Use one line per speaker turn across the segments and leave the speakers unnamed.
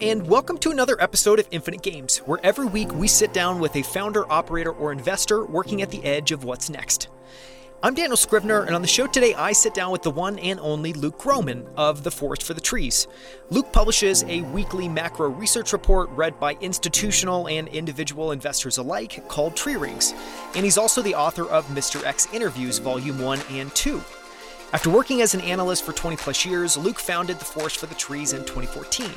and welcome to another episode of Infinite Games, where every week we sit down with a founder, operator, or investor working at the edge of what's next. I'm Daniel Scrivner, and on the show today, I sit down with the one and only Luke Gromen of The Forest for the Trees. Luke publishes a weekly macro research report read by institutional and individual investors alike called Tree Rings, and he's also the author of Mr. X Interviews Volume 1 and 2. After working as an analyst for 20 plus years, Luke founded The Forest for the Trees in 2014.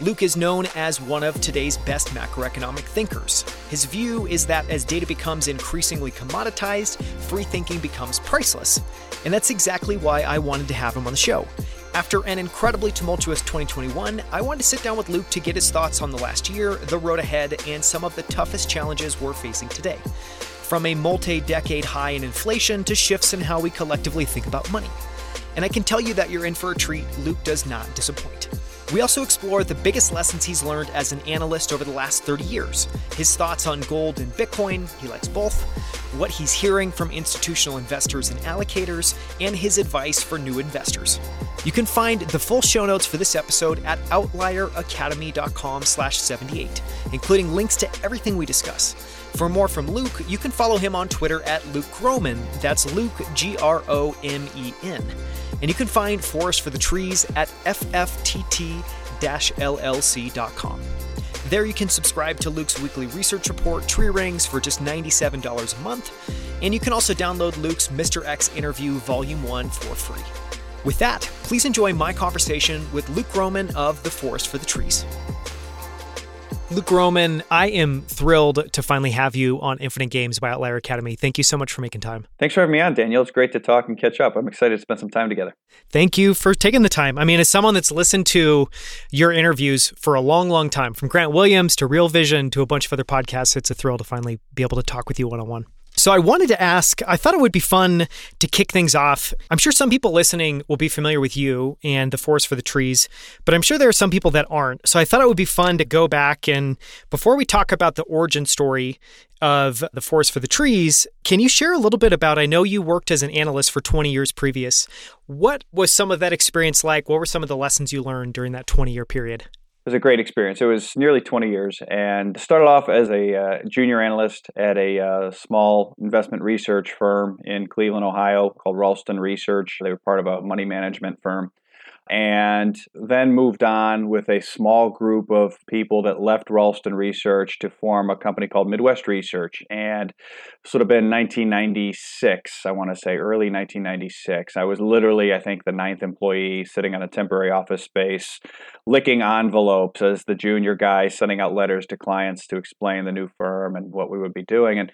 Luke is known as one of today's best macroeconomic thinkers. His view is that as data becomes increasingly commoditized, free thinking becomes priceless. And that's exactly why I wanted to have him on the show. After an incredibly tumultuous 2021, I wanted to sit down with Luke to get his thoughts on the last year, the road ahead, and some of the toughest challenges we're facing today. From a multi decade high in inflation to shifts in how we collectively think about money. And I can tell you that you're in for a treat, Luke does not disappoint. We also explore the biggest lessons he's learned as an analyst over the last 30 years, his thoughts on gold and Bitcoin, he likes both, what he's hearing from institutional investors and allocators, and his advice for new investors. You can find the full show notes for this episode at outlieracademy.com slash 78, including links to everything we discuss. For more from Luke, you can follow him on Twitter at Luke Gromen. That's Luke, G R O M E N. And you can find Forest for the Trees at fftt llc.com. There you can subscribe to Luke's weekly research report, Tree Rings, for just $97 a month. And you can also download Luke's Mr. X interview, Volume 1, for free. With that, please enjoy my conversation with Luke Gromen of The Forest for the Trees. Luke Gromen, I am thrilled to finally have you on Infinite Games by Outlier Academy. Thank you so much for making time.
Thanks for having me on, Daniel. It's great to talk and catch up. I'm excited to spend some time together.
Thank you for taking the time. I mean, as someone that's listened to your interviews for a long, long time, from Grant Williams to Real Vision to a bunch of other podcasts, it's a thrill to finally be able to talk with you one on one. So I wanted to ask, I thought it would be fun to kick things off. I'm sure some people listening will be familiar with you and the Forest for the Trees, but I'm sure there are some people that aren't. So I thought it would be fun to go back and before we talk about the origin story of the Forest for the Trees, can you share a little bit about I know you worked as an analyst for 20 years previous. What was some of that experience like? What were some of the lessons you learned during that 20 year period?
Was a great experience. It was nearly 20 years and started off as a uh, junior analyst at a uh, small investment research firm in Cleveland, Ohio called Ralston Research. They were part of a money management firm and then moved on with a small group of people that left Ralston Research to form a company called Midwest Research. And sort of been 1996, I want to say early 1996. I was literally, I think, the ninth employee sitting on a temporary office space, licking envelopes as the junior guy, sending out letters to clients to explain the new firm and what we would be doing. And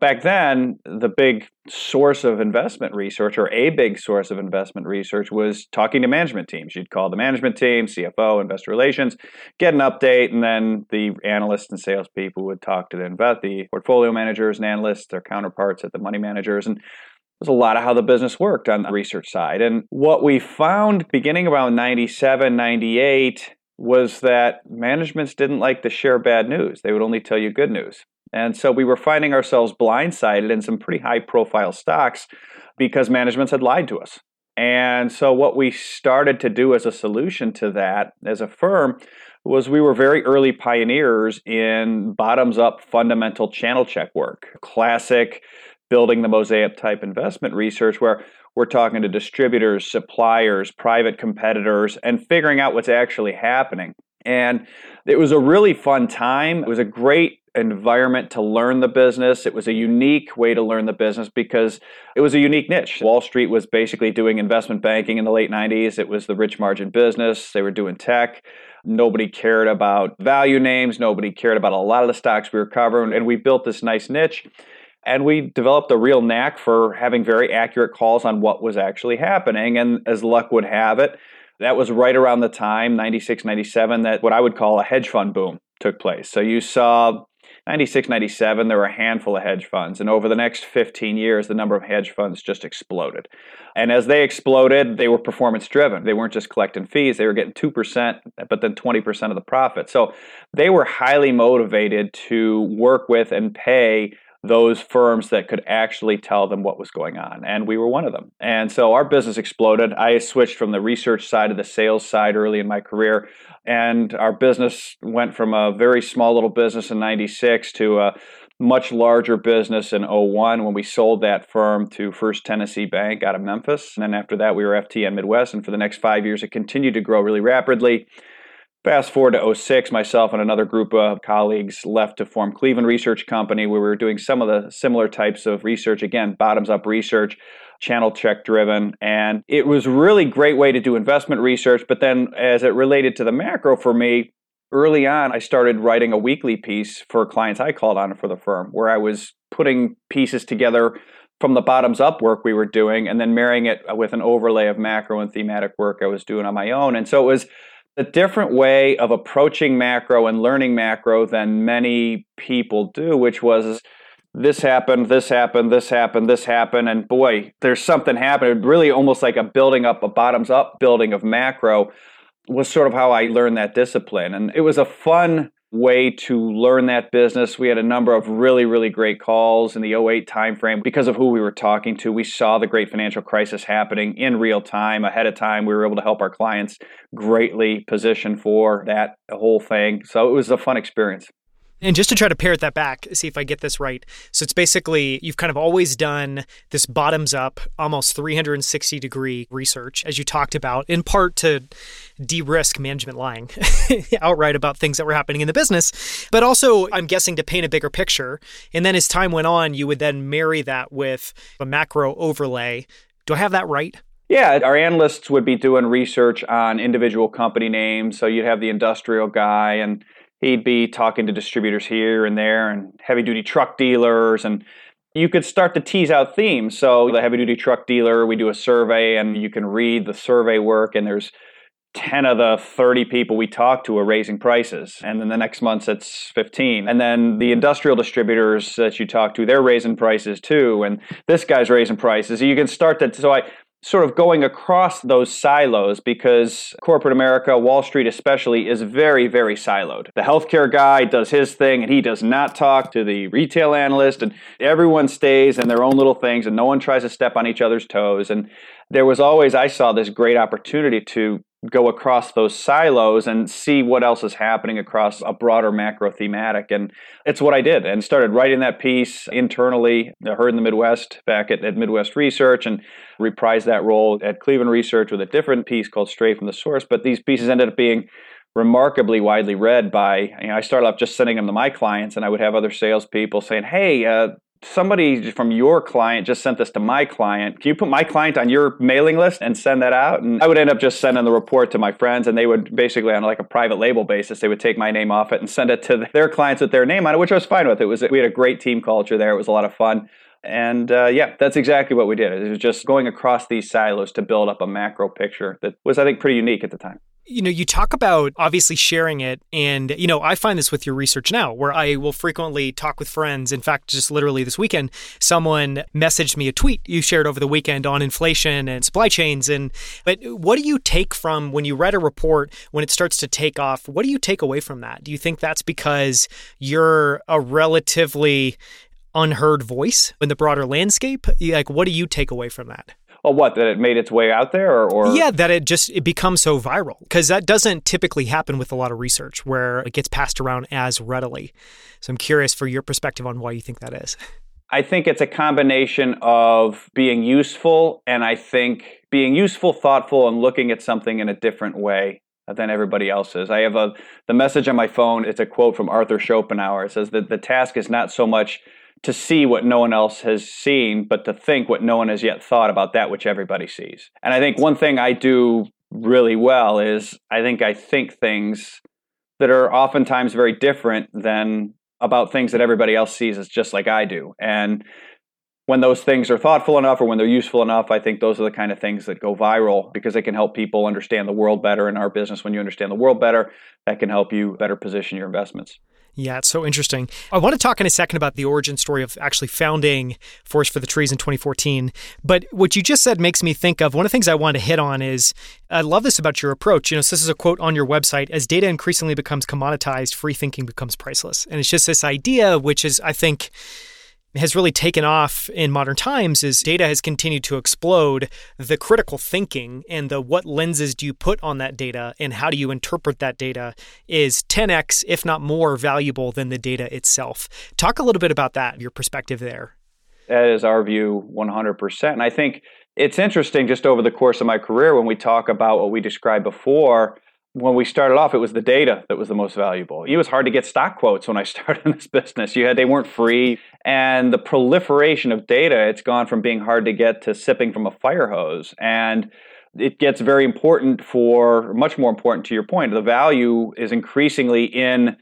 back then, the big source of investment research, or a big source of investment research, was talking to management teams. You'd call the management team, CFO, investor relations, get an update, and then the analysts and salespeople would talk to the invest, the portfolio managers and analysts, their counterparts at the money managers, and there's a lot of how the business worked on the research side. And what we found beginning around 97, 98 was that managements didn't like to share bad news. They would only tell you good news. And so we were finding ourselves blindsided in some pretty high profile stocks because managements had lied to us. And so what we started to do as a solution to that as a firm was we were very early pioneers in bottoms up fundamental channel check work. Classic building the mosaic type investment research where we're talking to distributors, suppliers, private competitors and figuring out what's actually happening. And it was a really fun time. It was a great environment to learn the business. It was a unique way to learn the business because it was a unique niche. Wall Street was basically doing investment banking in the late 90s. It was the rich margin business. They were doing tech. Nobody cared about value names. Nobody cared about a lot of the stocks we were covering. And we built this nice niche. And we developed a real knack for having very accurate calls on what was actually happening. And as luck would have it, that was right around the time, 96, 97, that what I would call a hedge fund boom took place. So you saw 96, 97, there were a handful of hedge funds. And over the next 15 years, the number of hedge funds just exploded. And as they exploded, they were performance driven. They weren't just collecting fees, they were getting 2%, but then 20% of the profit. So they were highly motivated to work with and pay those firms that could actually tell them what was going on. And we were one of them. And so our business exploded. I switched from the research side to the sales side early in my career. And our business went from a very small little business in 96 to a much larger business in 01 when we sold that firm to First Tennessee Bank out of Memphis. And then after that, we were FTN Midwest. And for the next five years, it continued to grow really rapidly. Fast forward to 06, myself and another group of colleagues left to form Cleveland Research Company, where we were doing some of the similar types of research, again, bottoms up research, channel check driven. And it was really great way to do investment research. But then as it related to the macro for me, early on, I started writing a weekly piece for clients I called on for the firm, where I was putting pieces together from the bottoms up work we were doing and then marrying it with an overlay of macro and thematic work I was doing on my own. And so it was a different way of approaching macro and learning macro than many people do, which was this happened, this happened, this happened, this happened, and boy, there's something happened. Really, almost like a building up, a bottoms up building of macro was sort of how I learned that discipline. And it was a fun way to learn that business. We had a number of really, really great calls in the 08 timeframe because of who we were talking to. We saw the great financial crisis happening in real time, ahead of time. We were able to help our clients greatly position for that whole thing. So it was a fun experience.
And just to try to parrot that back, see if I get this right. So it's basically you've kind of always done this bottoms up, almost 360 degree research, as you talked about, in part to de risk management lying outright about things that were happening in the business, but also, I'm guessing, to paint a bigger picture. And then as time went on, you would then marry that with a macro overlay. Do I have that right?
Yeah, our analysts would be doing research on individual company names. So you'd have the industrial guy and he'd be talking to distributors here and there and heavy duty truck dealers and you could start to tease out themes. So the heavy duty truck dealer we do a survey and you can read the survey work and there's 10 of the 30 people we talk to are raising prices. And then the next month it's 15 and then the industrial distributors that you talk to they're raising prices too. And this guy's raising prices. You can start to so i sort of going across those silos because corporate America, Wall Street especially, is very, very siloed. The healthcare guy does his thing and he does not talk to the retail analyst, and everyone stays in their own little things and no one tries to step on each other's toes. And there was always, I saw this great opportunity to go across those silos and see what else is happening across a broader macro thematic. And it's what I did and started writing that piece internally, I heard in the Midwest back at, at Midwest Research and reprised that role at Cleveland Research with a different piece called Straight from the Source. But these pieces ended up being remarkably widely read by, you know, I started off just sending them to my clients and I would have other salespeople saying, hey, uh, somebody from your client just sent this to my client. Can you put my client on your mailing list and send that out? And I would end up just sending the report to my friends, and they would basically, on like a private label basis, they would take my name off it and send it to their clients with their name on it, which I was fine with. It was we had a great team culture there. It was a lot of fun. And uh, yeah, that's exactly what we did. It was just going across these silos to build up a macro picture that was, I think, pretty unique at the time
you know, you talk about obviously sharing it. And, you know, I find this with your research now where I will frequently talk with friends. In fact, just literally this weekend, someone messaged me a tweet you shared over the weekend on inflation and supply chains. And, but what do you take from when you read a report, when it starts to take off? What do you take away from that? Do you think that's because you're a relatively unheard voice in the broader landscape? Like, what do you take away from that?
Well, what that it made its way out there, or, or?
yeah, that it just it becomes so viral because that doesn't typically happen with a lot of research where it gets passed around as readily. So I'm curious for your perspective on why you think that is.
I think it's a combination of being useful and I think being useful, thoughtful, and looking at something in a different way than everybody else is. I have a the message on my phone. It's a quote from Arthur Schopenhauer. It says that the task is not so much to see what no one else has seen, but to think what no one has yet thought about that which everybody sees. And I think one thing I do really well is I think I think things that are oftentimes very different than about things that everybody else sees as just like I do. And when those things are thoughtful enough or when they're useful enough, I think those are the kind of things that go viral because they can help people understand the world better in our business. When you understand the world better, that can help you better position your investments.
Yeah, it's so interesting. I want to talk in a second about the origin story of actually founding Forest for the Trees in 2014. But what you just said makes me think of one of the things I want to hit on is I love this about your approach. You know, so this is a quote on your website as data increasingly becomes commoditized, free thinking becomes priceless. And it's just this idea, which is, I think, has really taken off in modern times is data has continued to explode. The critical thinking and the what lenses do you put on that data and how do you interpret that data is 10x, if not more, valuable than the data itself. Talk a little bit about that, your perspective there.
That is our view 100%. And I think it's interesting just over the course of my career when we talk about what we described before when we started off, it was the data that was the most valuable. It was hard to get stock quotes when I started in this business. You had they weren't free, and the proliferation of data, it's gone from being hard to get to sipping from a fire hose, and it gets very important for much more important to your point. The value is increasingly in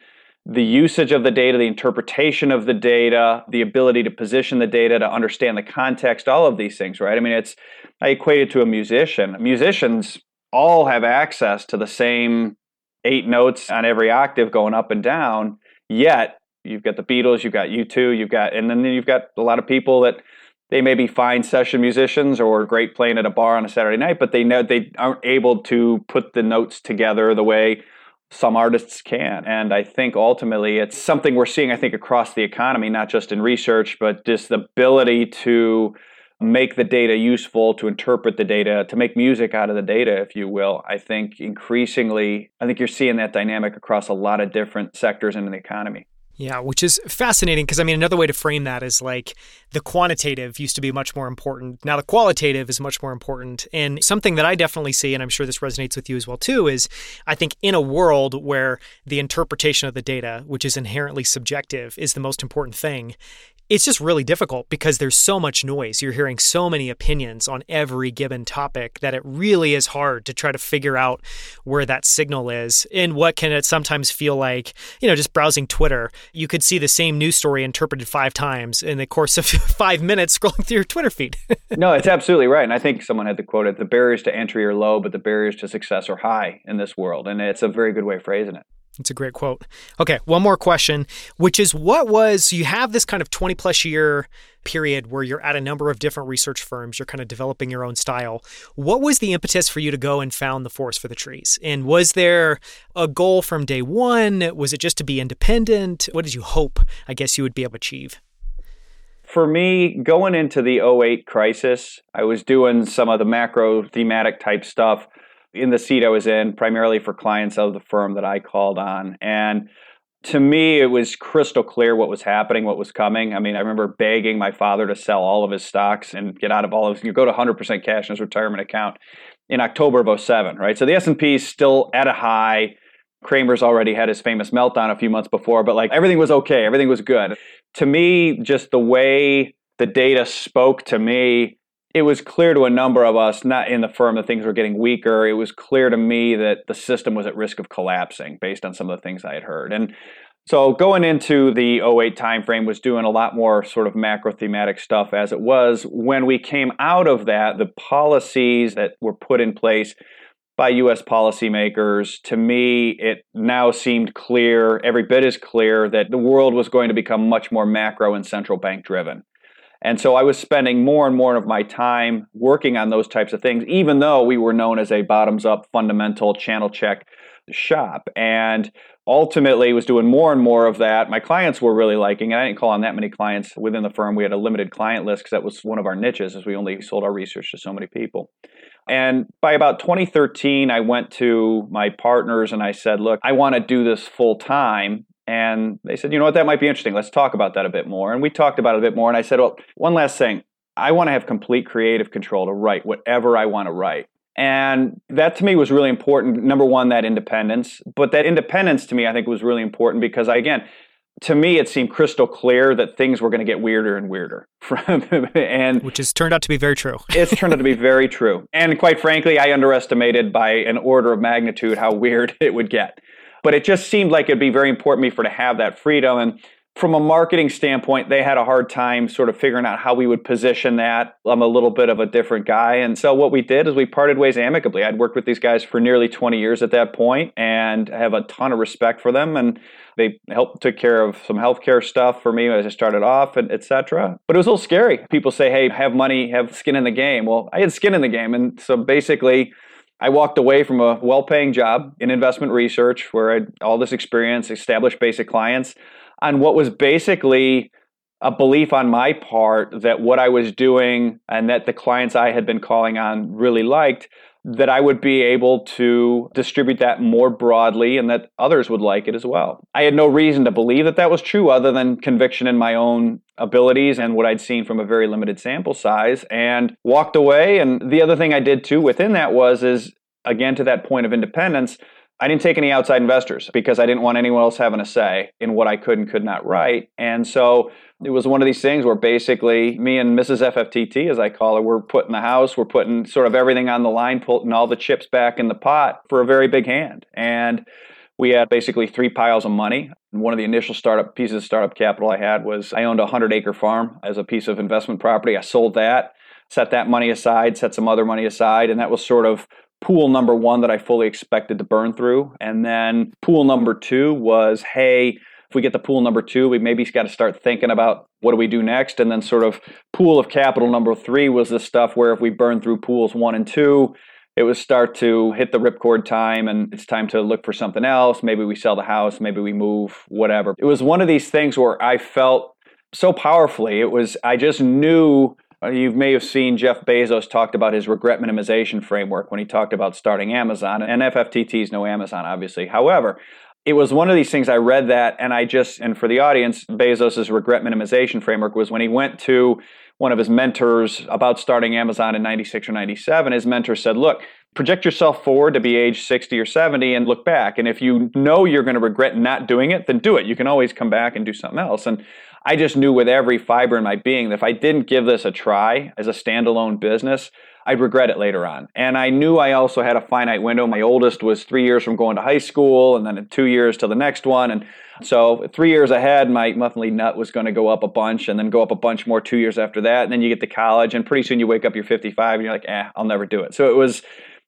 the usage of the data, the interpretation of the data, the ability to position the data, to understand the context, all of these things, right? I mean, it's I equate it to a musician. Musicians all have access to the same eight notes on every octave going up and down. Yet you've got the Beatles, you've got U2, you've got, and then you've got a lot of people that they may be fine session musicians or great playing at a bar on a Saturday night, but they know they aren't able to put the notes together the way some artists can. And I think ultimately it's something we're seeing, I think, across the economy, not just in research, but just the ability to make the data useful, to interpret the data, to make music out of the data, if you will. I think increasingly, I think you're seeing that dynamic across a lot of different sectors in the economy.
Yeah, which is fascinating because I mean, another way to frame that is like the quantitative used to be much more important. Now the qualitative is much more important. And something that I definitely see, and I'm sure this resonates with you as well too, is I think in a world where the interpretation of the data, which is inherently subjective, is the most important thing, it's just really difficult because there's so much noise. You're hearing so many opinions on every given topic that it really is hard to try to figure out where that signal is. And what can it sometimes feel like, you know, just browsing Twitter, you could see the same news story interpreted five times in the course of five minutes scrolling through your Twitter feed.
no, it's absolutely right. And I think someone had to quote the barriers to entry are low, but the barriers to success are high in this world. And it's a very good way of phrasing it.
It's a great quote. Okay, one more question, which is what was you have this kind of 20 plus year period where you're at a number of different research firms, you're kind of developing your own style. What was the impetus for you to go and found the Forest for the Trees? And was there a goal from day one? Was it just to be independent? What did you hope, I guess, you would be able to achieve?
For me, going into the 08 crisis, I was doing some of the macro thematic type stuff in the seat I was in, primarily for clients of the firm that I called on. And to me, it was crystal clear what was happening, what was coming. I mean, I remember begging my father to sell all of his stocks and get out of all of his, you go to 100% cash in his retirement account in October of 07, right? So the S&P is still at a high. Cramer's already had his famous meltdown a few months before, but like everything was okay, everything was good. To me, just the way the data spoke to me it was clear to a number of us, not in the firm, that things were getting weaker. It was clear to me that the system was at risk of collapsing based on some of the things I had heard. And so going into the 08 timeframe was doing a lot more sort of macro thematic stuff as it was. When we came out of that, the policies that were put in place by US policymakers, to me, it now seemed clear, every bit as clear, that the world was going to become much more macro and central bank driven. And so I was spending more and more of my time working on those types of things, even though we were known as a bottoms up fundamental channel check shop. And ultimately was doing more and more of that. My clients were really liking it. I didn't call on that many clients within the firm. We had a limited client list because that was one of our niches as we only sold our research to so many people. And by about 2013, I went to my partners and I said, look, I want to do this full time. And they said, you know what, that might be interesting. Let's talk about that a bit more. And we talked about it a bit more. And I said, well, one last thing. I want to have complete creative control to write whatever I want to write. And that to me was really important. Number one, that independence. But that independence to me, I think, was really important because, I, again, to me, it seemed crystal clear that things were going to get weirder and weirder.
and which has turned out to be very true.
it's turned out to be very true. And quite frankly, I underestimated by an order of magnitude how weird it would get. But it just seemed like it'd be very important me for to have that freedom. And from a marketing standpoint, they had a hard time sort of figuring out how we would position that. I'm a little bit of a different guy. And so what we did is we parted ways amicably. I'd worked with these guys for nearly 20 years at that point and I have a ton of respect for them. And they helped took care of some healthcare stuff for me as I started off and etc. But it was a little scary. People say, hey, have money, have skin in the game. Well, I had skin in the game. And so basically I walked away from a well paying job in investment research where I had all this experience, established basic clients on what was basically a belief on my part that what I was doing and that the clients I had been calling on really liked, that I would be able to distribute that more broadly and that others would like it as well. I had no reason to believe that that was true other than conviction in my own abilities and what I'd seen from a very limited sample size and walked away and the other thing I did too within that was is again to that point of independence I didn't take any outside investors because I didn't want anyone else having a say in what I could and could not write. And so it was one of these things where basically me and Mrs. FFTT, as I call her, we're putting the house, we're putting sort of everything on the line, putting all the chips back in the pot for a very big hand. And we had basically three piles of money. One of the initial startup pieces of startup capital I had was I owned a 100 acre farm as a piece of investment property. I sold that, set that money aside, set some other money aside, and that was sort of pool number one that I fully expected to burn through. And then pool number two was, hey, if we get the pool number two, we maybe got to start thinking about what do we do next. And then sort of pool of capital number three was the stuff where if we burn through pools one and two, it was start to hit the ripcord time and it's time to look for something else. Maybe we sell the house, maybe we move, whatever. It was one of these things where I felt so powerfully. It was, I just knew Uh, you may have seen Jeff Bezos talked about his regret minimization framework when he talked about starting Amazon. And FFTT is no Amazon, obviously. However, it was one of these things I read that, and I just, and for the audience, Bezos' regret minimization framework was when he went to one of his mentors about starting Amazon in 96 or 97, his mentor said, Look, project yourself forward to be age 60 or 70 and look back. And if you know you're going to regret not doing it, then do it. You can always come back and do something else. And I just knew with every fiber in my being that if I didn't give this a try as a standalone business, I'd regret it later on. And I knew I also had a finite window. My oldest was three years from going to high school, and then two years to the next one. And so three years ahead, my monthly nut was going to go up a bunch, and then go up a bunch more two years after that. And then you get to college, and pretty soon you wake up, you're 55, and you're like, eh, I'll never do it. So it was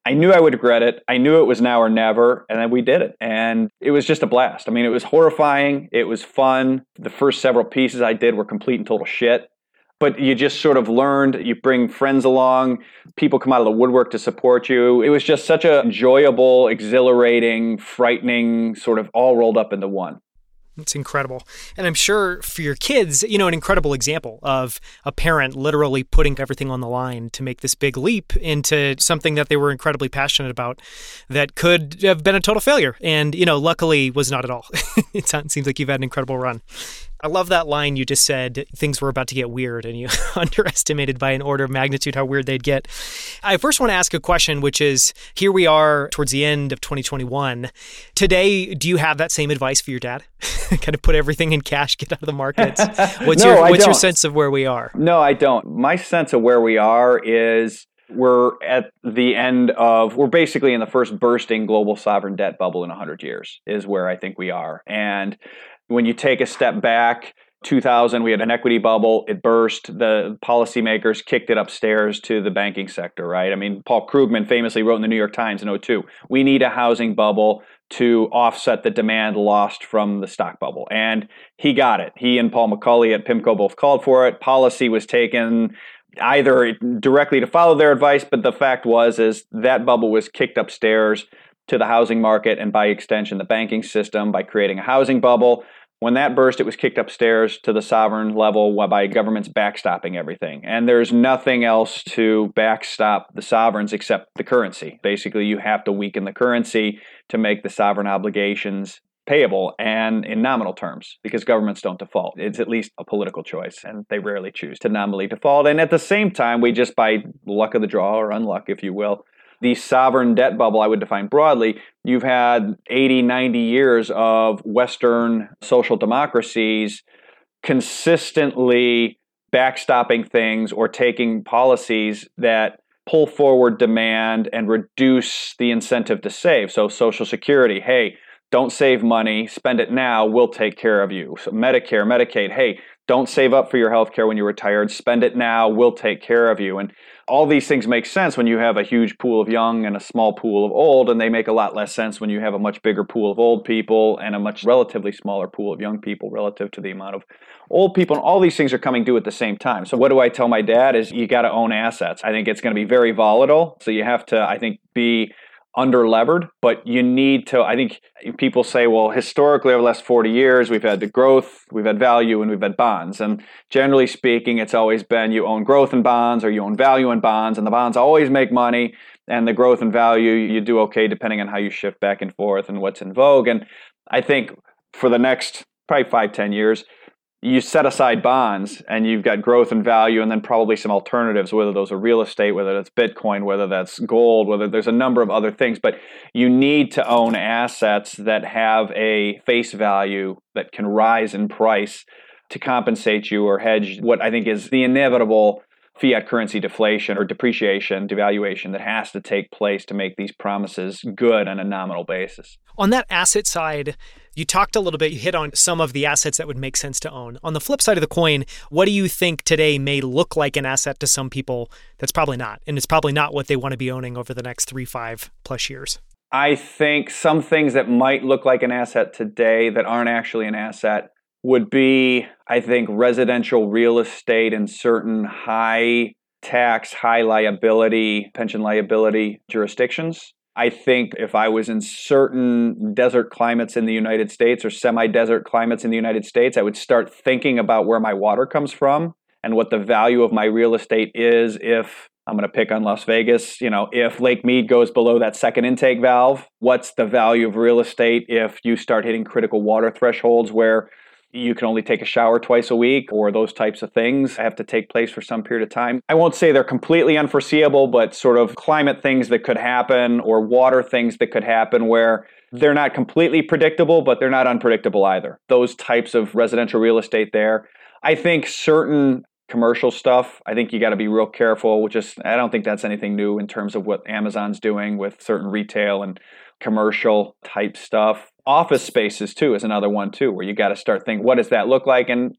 I knew I would regret it. I knew it was now or never. And then we did it. And it was just a blast. I mean, it was horrifying. It was fun. The first several pieces I did were complete and total shit. But you just sort of learned, you bring friends along, people come out of the woodwork to support you. It was just such an enjoyable, exhilarating, frightening, sort of all rolled up into one.
It's incredible. And I'm sure for your kids, you know, an incredible example of a parent literally putting everything on the line to make this big leap into something that they were incredibly passionate about that could have been a total failure. And, you know, luckily was not at all. it seems like you've had an incredible run. I love that line you just said things were about to get weird and you underestimated by an order of magnitude how weird they'd get. I first want to ask a question, which is here we are towards the end of 2021. Today, do you have that same advice for your dad? kind of put everything in cash, get out of the markets. What's, no, your, what's your sense of where we are?
No, I don't. My sense of where we are is we're at the end of we're basically in the first bursting global sovereign debt bubble in 100 years is where i think we are and when you take a step back, 2000, we had an equity bubble. It burst. The policymakers kicked it upstairs to the banking sector, right? I mean, Paul Krugman famously wrote in the New York Times in 02 we need a housing bubble to offset the demand lost from the stock bubble. And he got it. He and Paul McCulley at PIMCO both called for it. Policy was taken either directly to follow their advice, but the fact was is that bubble was kicked upstairs to the housing market and by extension the banking system by creating a housing bubble when that burst, it was kicked upstairs to the sovereign level by governments backstopping everything. And there's nothing else to backstop the sovereigns except the currency. Basically, you have to weaken the currency to make the sovereign obligations payable and in nominal terms because governments don't default. It's at least a political choice and they rarely choose to nominally default. And at the same time, we just by luck of the draw or unluck, if you will, the sovereign debt bubble, I would define broadly, you've had 80, 90 years of Western social democracies consistently backstopping things or taking policies that pull forward demand and reduce the incentive to save. So, Social Security, hey, don't save money, spend it now, we'll take care of you. So Medicare, Medicaid, hey, don't save up for your health care when you're retired, spend it now, we'll take care of you. And all these things make sense when you have a huge pool of young and a small pool of old, and they make a lot less sense when you have a much bigger pool of old people and a much relatively smaller pool of young people relative to the amount of old people. And all these things are coming due at the same time. So what do I tell my dad is you got to own assets. I think it's going to be very volatile. So you have to, I think, be under levered, but you need to. I think people say, well, historically, over the last 40 years, we've had the growth, we've had value, and we've had bonds. And generally speaking, it's always been you own growth in bonds or you own value in bonds, and the bonds always make money. And the growth and value, you do okay depending on how you shift back and forth and what's in vogue. And I think for the next probably five, ten years, you set aside bonds and you've got growth and value and then probably some alternatives whether those are real estate whether that's bitcoin whether that's gold whether there's a number of other things. But you need to own assets that have a face value that can rise in price to compensate you or hedge what i think is the inevitable fiat currency deflation or depreciation devaluation that has to take place to make these promises good on a nominal basis.
On that asset side you talked a little bit, you hit on some of the assets that would make sense to own. On the flip side of the coin, what do you think today may look like an asset to some people that's probably not? And it's probably not what they want to be owning over the next three, five plus years.
I think some things that might look like an asset today that aren't actually an asset would be, I think, residential real estate in certain high tax, high liability, pension liability jurisdictions. I think if I was in certain desert climates in the United States or semi desert climates in the United States, I would start thinking about where my water comes from and what the value of my real estate is if I'm going to pick on Las Vegas. You know, if Lake Mead goes below that second intake valve, what's the value of real estate if you start hitting critical water thresholds where you can only take a shower twice a week or those types of things have to take place for some period of time. I won't say they're completely unforeseeable, but sort of climate things that could happen or water things that could happen where they're not completely predictable, but they're not unpredictable either. Those types of residential real estate there. I think certain commercial stuff, I think you got to be real careful, which is, I don't think that's anything new in terms of what Amazon's doing with certain retail and commercial type stuff. Office spaces too is another one too, where you got to start thinking, what does that look like? And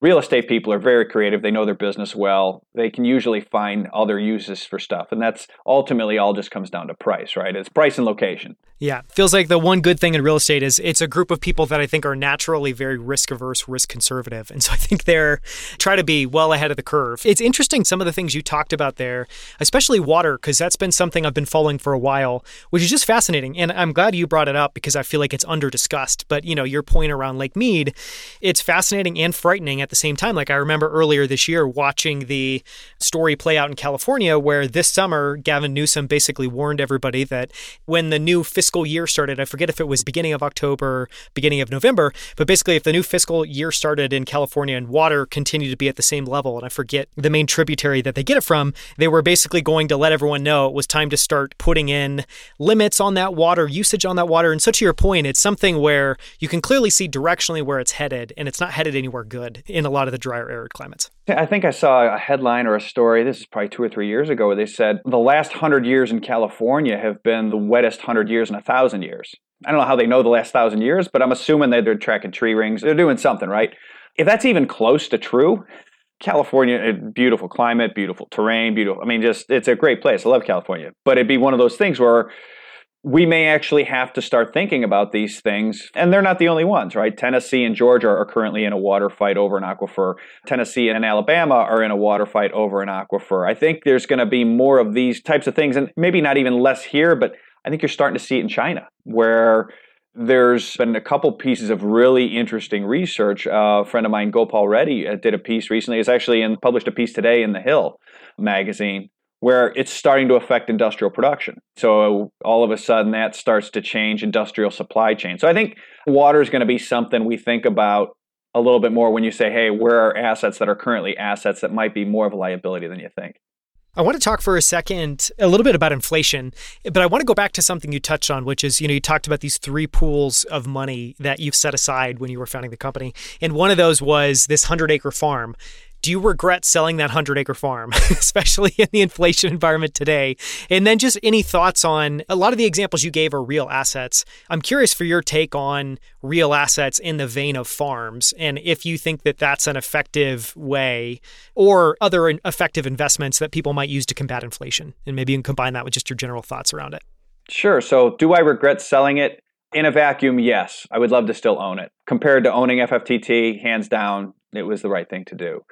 real estate people are very creative. They know their business well. They can usually find other uses for stuff. And that's ultimately all just comes down to price, right? It's price and location.
Yeah. Feels like the one good thing in real estate is it's a group of people that I think are naturally very risk averse, risk conservative. And so I think they're try to be well ahead of the curve. It's interesting some of the things you talked about there, especially water, because that's been something I've been following for a while, which is just fascinating. And I'm glad you brought it up because I feel like it's under discussed. But, you know, your point around Lake Mead, it's fascinating and frightening at the same time. Like I remember earlier this year watching the story play out in California where this summer Gavin Newsom basically warned everybody that when the new fiscal year started, I forget if it was beginning of October, beginning of November, but basically if the new fiscal year started in California and water continued to be at the same level, and I forget the main tributary that they get it from, they were basically going to let everyone know it was time to start putting in limits on that water, usage on that water. And so to your point, it's something where you can clearly see directionally where it's headed, and it's not headed anywhere good in a lot of the drier, arid climates.
I think I saw a headline or a story, this is probably two or three years ago, where they said the last hundred years in California have been the wettest hundred years in a thousand years. I don't know how they know the last thousand years, but I'm assuming that they're tracking tree rings. They're doing something, right? If that's even close to true, California, eh, beautiful climate, beautiful terrain, beautiful. I mean, just it's a great place. I love California, but it'd be one of those things where we may actually have to start thinking about these things. And they're not the only ones, right? Tennessee and Georgia are currently in a water fight over an aquifer. Tennessee and Alabama are in a water fight over an aquifer. I think there's going to be more of these types of things, and maybe not even less here, but I think you're starting to see it in China, where there's been a couple pieces of really interesting research. Uh, a friend of mine, Gopal Reddy, uh, did a piece recently. It's actually in, published a piece today in The Hill magazine where it's starting to affect industrial production. So all of a sudden that starts to change industrial supply chain. So I think water is going to be something we think about a little bit more when you say, hey, where are assets that are currently assets that might be more of a liability than you think?
I want to talk for a second a little bit about inflation, but I want to go back to something you touched on, which is, you know, you talked about these three pools of money that you've set aside when you were founding the company. And one of those was this 100 acre farm do you regret selling that 100 acre farm, especially in the inflation environment today? And then just any thoughts on a lot of the examples you gave are real assets. I'm curious for your take on real assets in the vein of farms and if you think that that's an effective way or other effective investments that people might use to combat inflation. And maybe you can combine that with just your general thoughts around it.
Sure. So, do I regret selling it? In a vacuum, yes. I would love to still own it. Compared to owning FFTT, hands down, it was the right thing to do.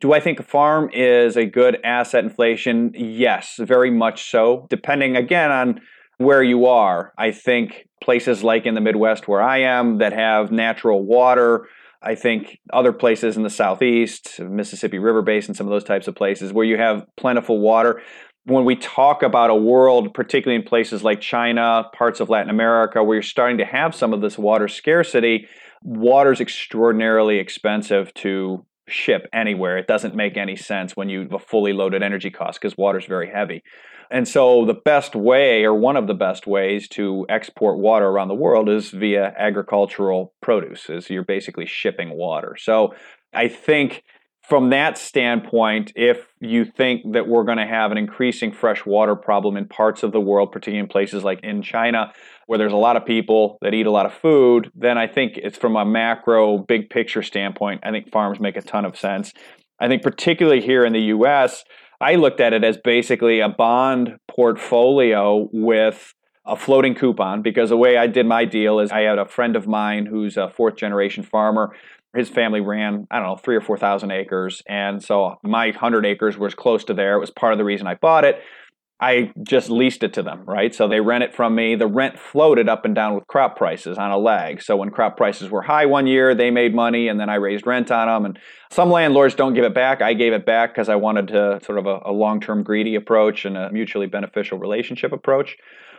Do I think a farm is a good asset inflation? Yes, very much so. Depending again on where you are. I think places like in the Midwest where I am that have natural water, I think other places in the southeast, Mississippi River Basin, some of those types of places where you have plentiful water. When we talk about a world, particularly in places like China, parts of Latin America, where you're starting to have some of this water scarcity, water is extraordinarily expensive to ship anywhere. It doesn't make any sense when you have a fully loaded energy cost because water is very heavy. And so the best way, or one of the best ways to export water around the world is via agricultural produce, is you're basically shipping water. So I think from that standpoint, if you think that we're going to have an increasing freshwater problem in parts of the world, particularly in places like in China, where there's a lot of people that eat a lot of food, then I think it's from a macro, big picture standpoint, I think farms make a ton of sense. I think, particularly here in the US, I looked at it as basically a bond portfolio with a floating coupon because the way I did my deal is I had a friend of mine who's a fourth generation farmer. His family ran, I don't know, three or 4,000 acres. And so my 100 acres was close to there. It was part of the reason I bought it. I just leased it to them, right? So they rent it from me. The rent floated up and down with crop prices on a lag. So when crop prices were high one year, they made money and then I raised rent on them. And some landlords don't give it back. I gave it back because I wanted to sort of a, a long term greedy approach and a mutually beneficial relationship approach.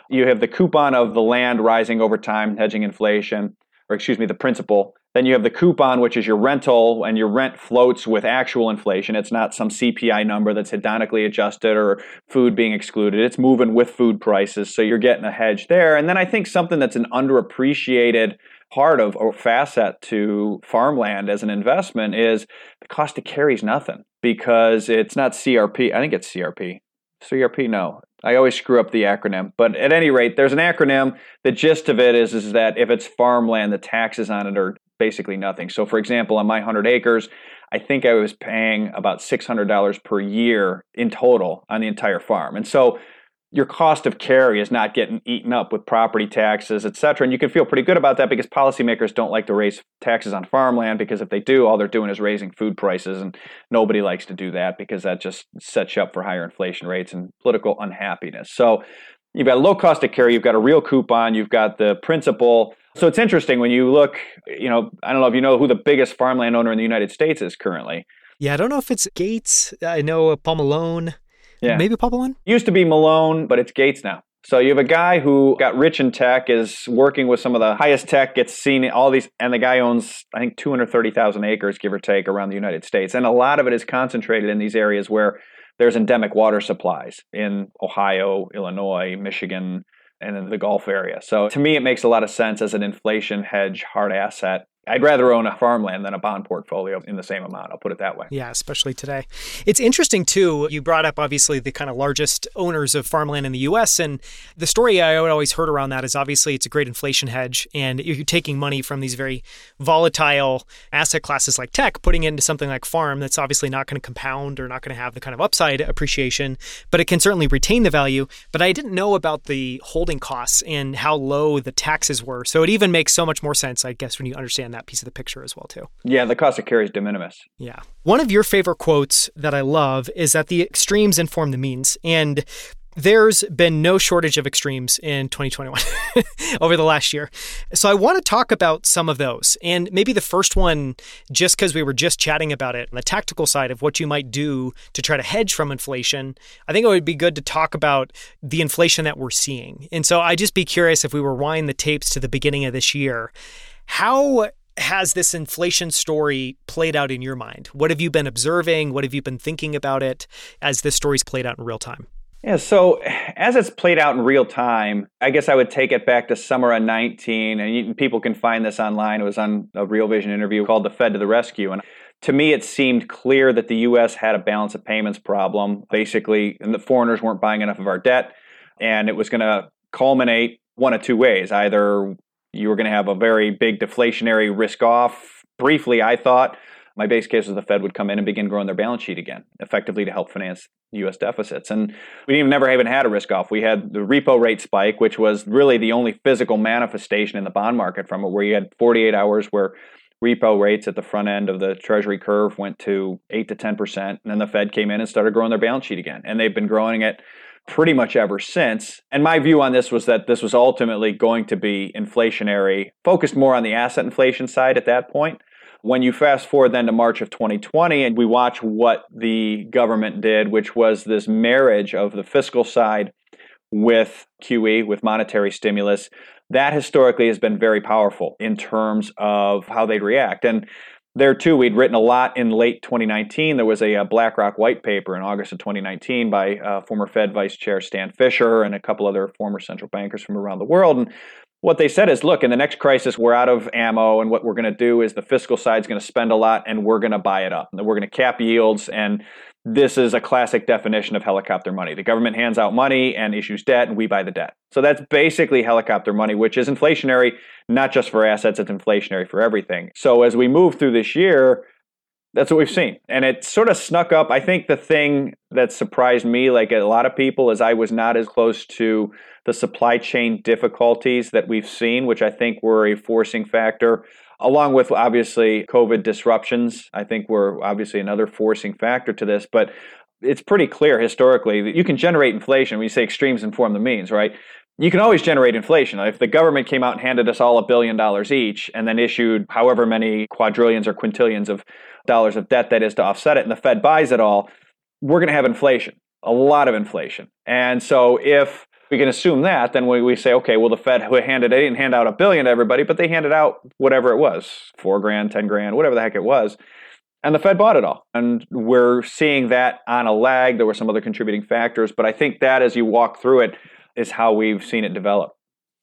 You have the coupon of the land rising over time, hedging inflation, or excuse me, the principal then you have the coupon, which is your rental, and your rent floats with actual inflation. It's not some CPI number that's hedonically adjusted or food being excluded. It's moving with food prices. So you're getting a hedge there. And then I think something that's an underappreciated part of or facet to farmland as an investment is the cost of carry is nothing because it's not CRP. I think it's CRP. CRP, no. I always screw up the acronym. But at any rate, there's an acronym. The gist of it is, is that if it's farmland, the taxes on it are basically nothing. So, for example, on my 100 acres, I think I was paying about $600 per year in total on the entire farm. And so your cost of carry is not getting eaten up with property taxes, et cetera. And you can feel pretty good about that because policymakers don't like to raise taxes on farmland because if they do, all they're doing is raising food prices. And nobody likes to do that because that just sets you up for higher inflation rates and political unhappiness. So you've got low cost of carry, you've got a real coupon, you've got the principal so it's interesting when you look, you know, I don't know if you know who the biggest farmland owner in the United States is currently.
Yeah, I don't know if it's Gates. I know uh, Paul Malone. Yeah. Maybe Paul Malone?
Used to be Malone, but it's Gates now. So you have a guy who got rich in tech, is working with some of the highest tech, gets seen all these, and the guy owns, I think, 230,000 acres, give or take, around the United States. And a lot of it is concentrated in these areas where there's endemic water supplies in Ohio, Illinois, Michigan, and in the Gulf area. So to me, it makes a lot of sense as an inflation hedge hard asset I'd rather own a farmland than a bond portfolio in the same amount. I'll put it that way.
Yeah, especially today. It's interesting, too. You brought up, obviously, the kind of largest owners of farmland in the U.S. And the story I always heard around that is obviously it's a great inflation hedge. And you're taking money from these very volatile asset classes like tech, putting it into something like farm that's obviously not going to compound or not going to have the kind of upside appreciation, but it can certainly retain the value. But I didn't know about the holding costs and how low the taxes were. So it even makes so much more sense, I guess, when you understand that that piece of the picture as well too.
Yeah, the cost of carry is de minimis.
Yeah. One of your favorite quotes that I love is that the extremes inform the means. And there's been no shortage of extremes in 2021 over the last year. So I want to talk about some of those. And maybe the first one, just because we were just chatting about it on the tactical side of what you might do to try to hedge from inflation, I think it would be good to talk about the inflation that we're seeing. And so I'd just be curious if we were wind the tapes to the beginning of this year. How has this inflation story played out in your mind? What have you been observing? What have you been thinking about it as this story's played out in real time?
Yeah, so as it's played out in real time, I guess I would take it back to summer of 19, and you, people can find this online. It was on a Real Vision interview called The Fed to the Rescue. And to me, it seemed clear that the U.S. had a balance of payments problem. Basically, and the foreigners weren't buying enough of our debt, and it was going to culminate one of two ways. Either you were going to have a very big deflationary risk off. Briefly, I thought my base case was the Fed would come in and begin growing their balance sheet again, effectively to help finance U.S. deficits. And we even never even had a risk off. We had the repo rate spike, which was really the only physical manifestation in the bond market from it, where you had 48 hours where repo rates at the front end of the Treasury curve went to eight to 10 percent, and then the Fed came in and started growing their balance sheet again, and they've been growing it pretty much ever since. And my view on this was that this was ultimately going to be inflationary, focused more on the asset inflation side at that point. When you fast forward then to March of 2020 and we watch what the government did, which was this marriage of the fiscal side with QE, with monetary stimulus, that historically has been very powerful in terms of how they'd react. And there too, we'd written a lot in late 2019. There was a, a BlackRock white paper in August of 2019 by uh, former Fed Vice Chair Stan Fischer and a couple other former central bankers from around the world. And what they said is look, in the next crisis, we're out of ammo, and what we're going to do is the fiscal side is going to spend a lot and we're going to buy it up. And we're going to cap yields and this is a classic definition of helicopter money. The government hands out money and issues debt, and we buy the debt. So that's basically helicopter money, which is inflationary, not just for assets, it's inflationary for everything. So as we move through this year, that's what we've seen. And it sort of snuck up. I think the thing that surprised me, like a lot of people, is I was not as close to the supply chain difficulties that we've seen, which I think were a forcing factor along with obviously COVID disruptions. I think were obviously another forcing factor to this, but it's pretty clear historically that you can generate inflation. When you say extremes inform the means, right? You can always generate inflation. If the government came out and handed us all a billion dollars each and then issued however many quadrillions or quintillions of dollars of debt that is to offset it, and the Fed buys it all, we're going to have inflation, a lot of inflation. And so if we can assume that, then we, we say, okay, well, the Fed who handed it didn't hand out a billion to everybody, but they handed out whatever it was, four grand, ten grand, whatever the heck it was. And the Fed bought it all. And we're seeing that on a lag. There were some other contributing factors, but I think that as you walk through it is how we've seen it develop.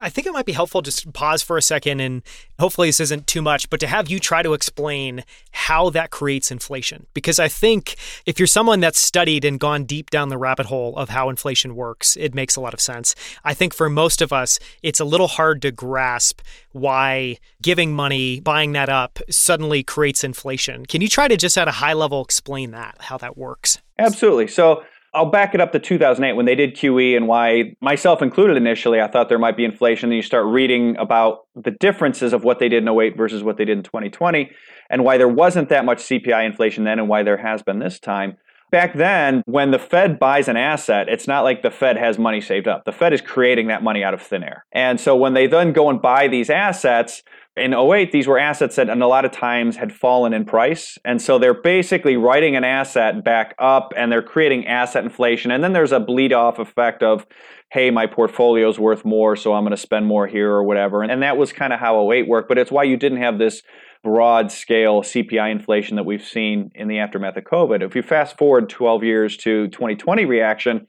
I think it might be helpful just pause for a second and hopefully this isn't too much, but to have you try to explain how that creates inflation. Because I think if you're someone that's studied and gone deep down the rabbit hole of how inflation works, it makes a lot of sense. I think for most of us, it's a little hard to grasp why giving money, buying that up, suddenly creates inflation. Can you try to just at a high level explain that, how that works?
Absolutely. So I'll back it up to 2008 when they did QE and why, myself included initially, I thought there might be inflation. Then you start reading about the differences of what they did in 08 versus what they did in 2020 and why there wasn't that much CPI inflation then and why there has been this time. Back then, when the Fed buys an asset, it's not like the Fed has money saved up. The Fed is creating that money out of thin air. And so when they then go and buy these assets, in 08, these were assets that, and a lot of times, had fallen in price. And so they're basically writing an asset back up and they're creating asset inflation. And then there's a bleed off effect of, hey, my portfolio's worth more, so I'm going to spend more here or whatever. And that was kind of how 08 worked. But it's why you didn't have this broad scale CPI inflation that we've seen in the aftermath of COVID. If you fast forward 12 years to 2020 reaction,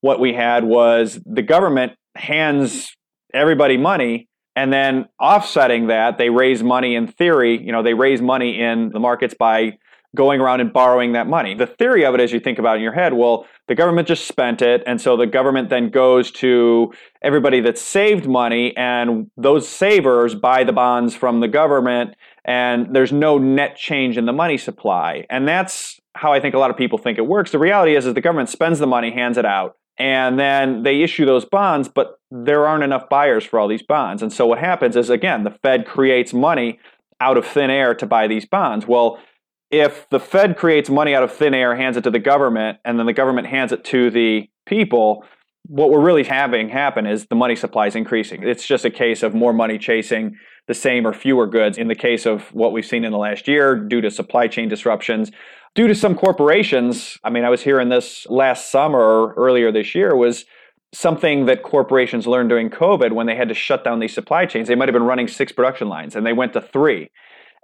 what we had was the government hands everybody money and then offsetting that, they raise money in theory, you know, they raise money in the markets by going around and borrowing that money. The theory of it, as you think about in your head, well, the government just spent it. And so the government then goes to everybody that saved money, and those savers buy the bonds from the government, and there's no net change in the money supply. And that's how I think a lot of people think it works. The reality is, is the government spends the money, hands it out, and then they issue those bonds, but there aren't enough buyers for all these bonds. And so what happens is, again, the Fed creates money out of thin air to buy these bonds. Well, if the Fed creates money out of thin air, hands it to the government, and then the government hands it to the people, what we're really having happen is the money supply is increasing. It's just a case of more money chasing the same or fewer goods. In the case of what we've seen in the last year, due to supply chain disruptions, due to some corporations, I mean, I was hearing this last summer or earlier this year, was something that corporations learned during COVID when they had to shut down these supply chains. They might have been running six production lines and they went to three.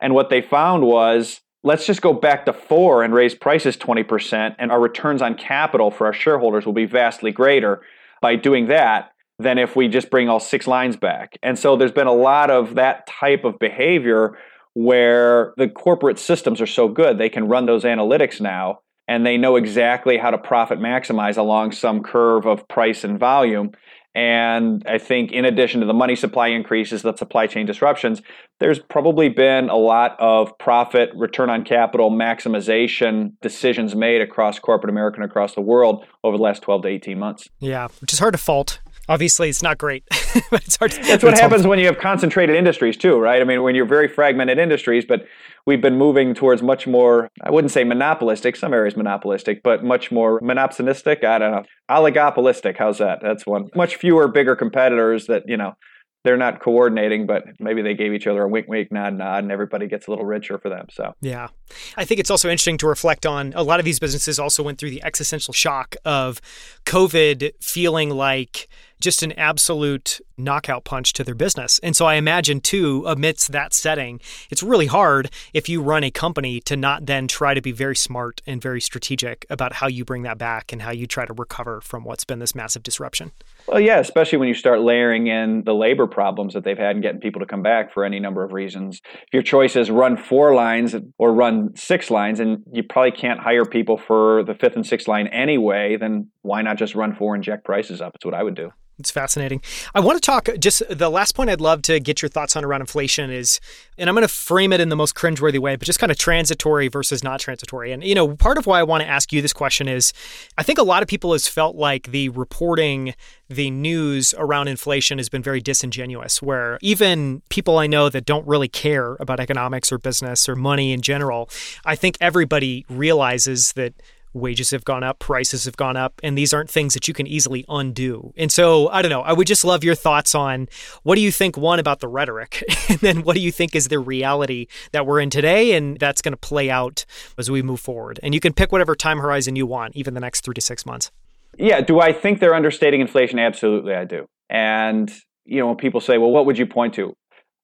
And what they found was let's just go back to four and raise prices 20%, and our returns on capital for our shareholders will be vastly greater by doing that than if we just bring all six lines back. And so there's been a lot of that type of behavior where the corporate systems are so good, they can run those analytics now and they know exactly how to profit maximize along some curve of price and volume. And I think, in addition to the money supply increases, the supply chain disruptions, there's probably been a lot of profit, return on capital maximization decisions made across corporate America and across the world over the last 12 to 18 months.
Yeah, which is hard to fault Obviously, it's not great, but it's hard. To,
That's what happens when you have concentrated industries, too, right? I mean, when you're very fragmented industries, but we've been moving towards much more, I wouldn't say monopolistic, some areas monopolistic, but much more monopsonistic. I don't know. Oligopolistic. How's that? That's one. Much fewer bigger competitors that, you know, they're not coordinating, but maybe they gave each other a wink, wink, nod, nod, and everybody gets a little richer for them. So,
yeah. I think it's also interesting to reflect on a lot of these businesses also went through the existential shock of COVID feeling like just an absolute knockout punch to their business. And so I imagine, too, amidst that setting, it's really hard if you run a company to not then try to be very smart and very strategic about how you bring that back and how you try to recover from what's been this massive disruption.
Well, yeah, especially when you start layering in the labor problems that they've had and getting people to come back for any number of reasons. If your choice is run four lines or run six lines, and you probably can't hire people for the fifth and sixth line anyway, then why not just run four and jack prices up? It's what I would do.
It's fascinating. I want to talk just the last point I'd love to get your thoughts on around inflation is, and I'm going to frame it in the most cringeworthy way, but just kind of transitory versus not transitory. And, you know, part of why I want to ask you this question is I think a lot of people has felt like the reporting, the news around inflation has been very disingenuous, where even people I know that don't really care about economics or business or money in general, I think everybody realizes that wages have gone up, prices have gone up, and these aren't things that you can easily undo. And so, I don't know, I would just love your thoughts on what do you think, one, about the rhetoric, and then what do you think is the reality that we're in today and that's going to play out as we move forward? And you can pick whatever time horizon you want, even the next three to six months.
Yeah. Do I think they're understating inflation? Absolutely, I do. And, you know, when people say, well, what would you point to?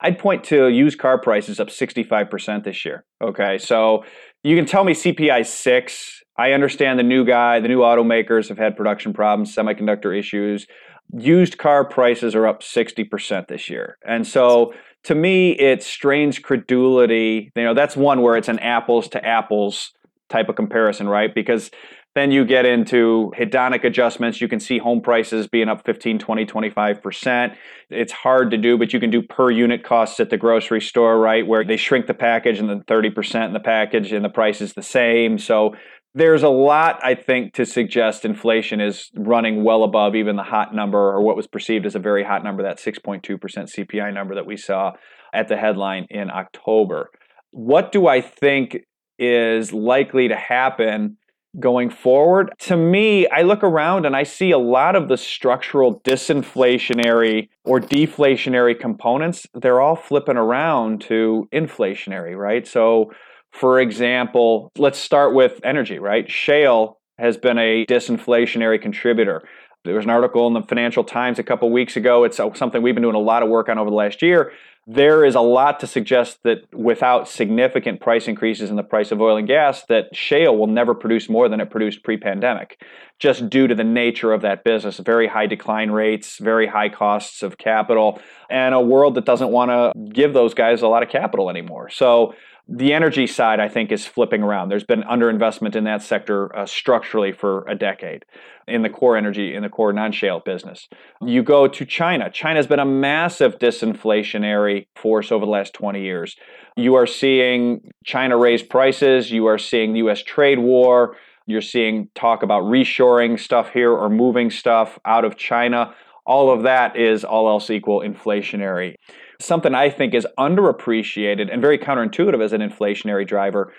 I'd point to used car prices up 65% this year. Okay. So you can tell me CPI 6 I understand the new guy, the new automakers have had production problems, semiconductor issues. Used car prices are up 60% this year. And so to me, it strains credulity. You know, that's one where it's an apples to apples type of comparison, right? Because then you get into hedonic adjustments. You can see home prices being up 15, 20, 25%. It's hard to do, but you can do per unit costs at the grocery store, right? Where they shrink the package and then 30% in the package and the price is the same. So there's a lot, I think, to suggest inflation is running well above even the hot number or what was perceived as a very hot number, that 6.2% CPI number that we saw at the headline in October. What do I think is likely to happen going forward? To me, I look around and I see a lot of the structural disinflationary or deflationary components, they're all flipping around to inflationary, right? So for example, let's start with energy, right? Shale has been a disinflationary contributor. There was an article in the Financial Times a couple weeks ago. It's something we've been doing a lot of work on over the last year. There is a lot to suggest that without significant price increases in the price of oil and gas, that shale will never produce more than it produced pre-pandemic, just due to the nature of that business. Very high decline rates, very high costs of capital, and a world that doesn't want to give those guys a lot of capital anymore. So the energy side, I think, is flipping around. There's been underinvestment in that sector uh, structurally for a decade in the core energy, in the core non shale business. You go to China. China's been a massive disinflationary force over the last 20 years. You are seeing China raise prices, you are seeing the US trade war, you're seeing talk about reshoring stuff here or moving stuff out of China. All of that is all else equal inflationary something I think is underappreciated and very counterintuitive as an inflationary driver.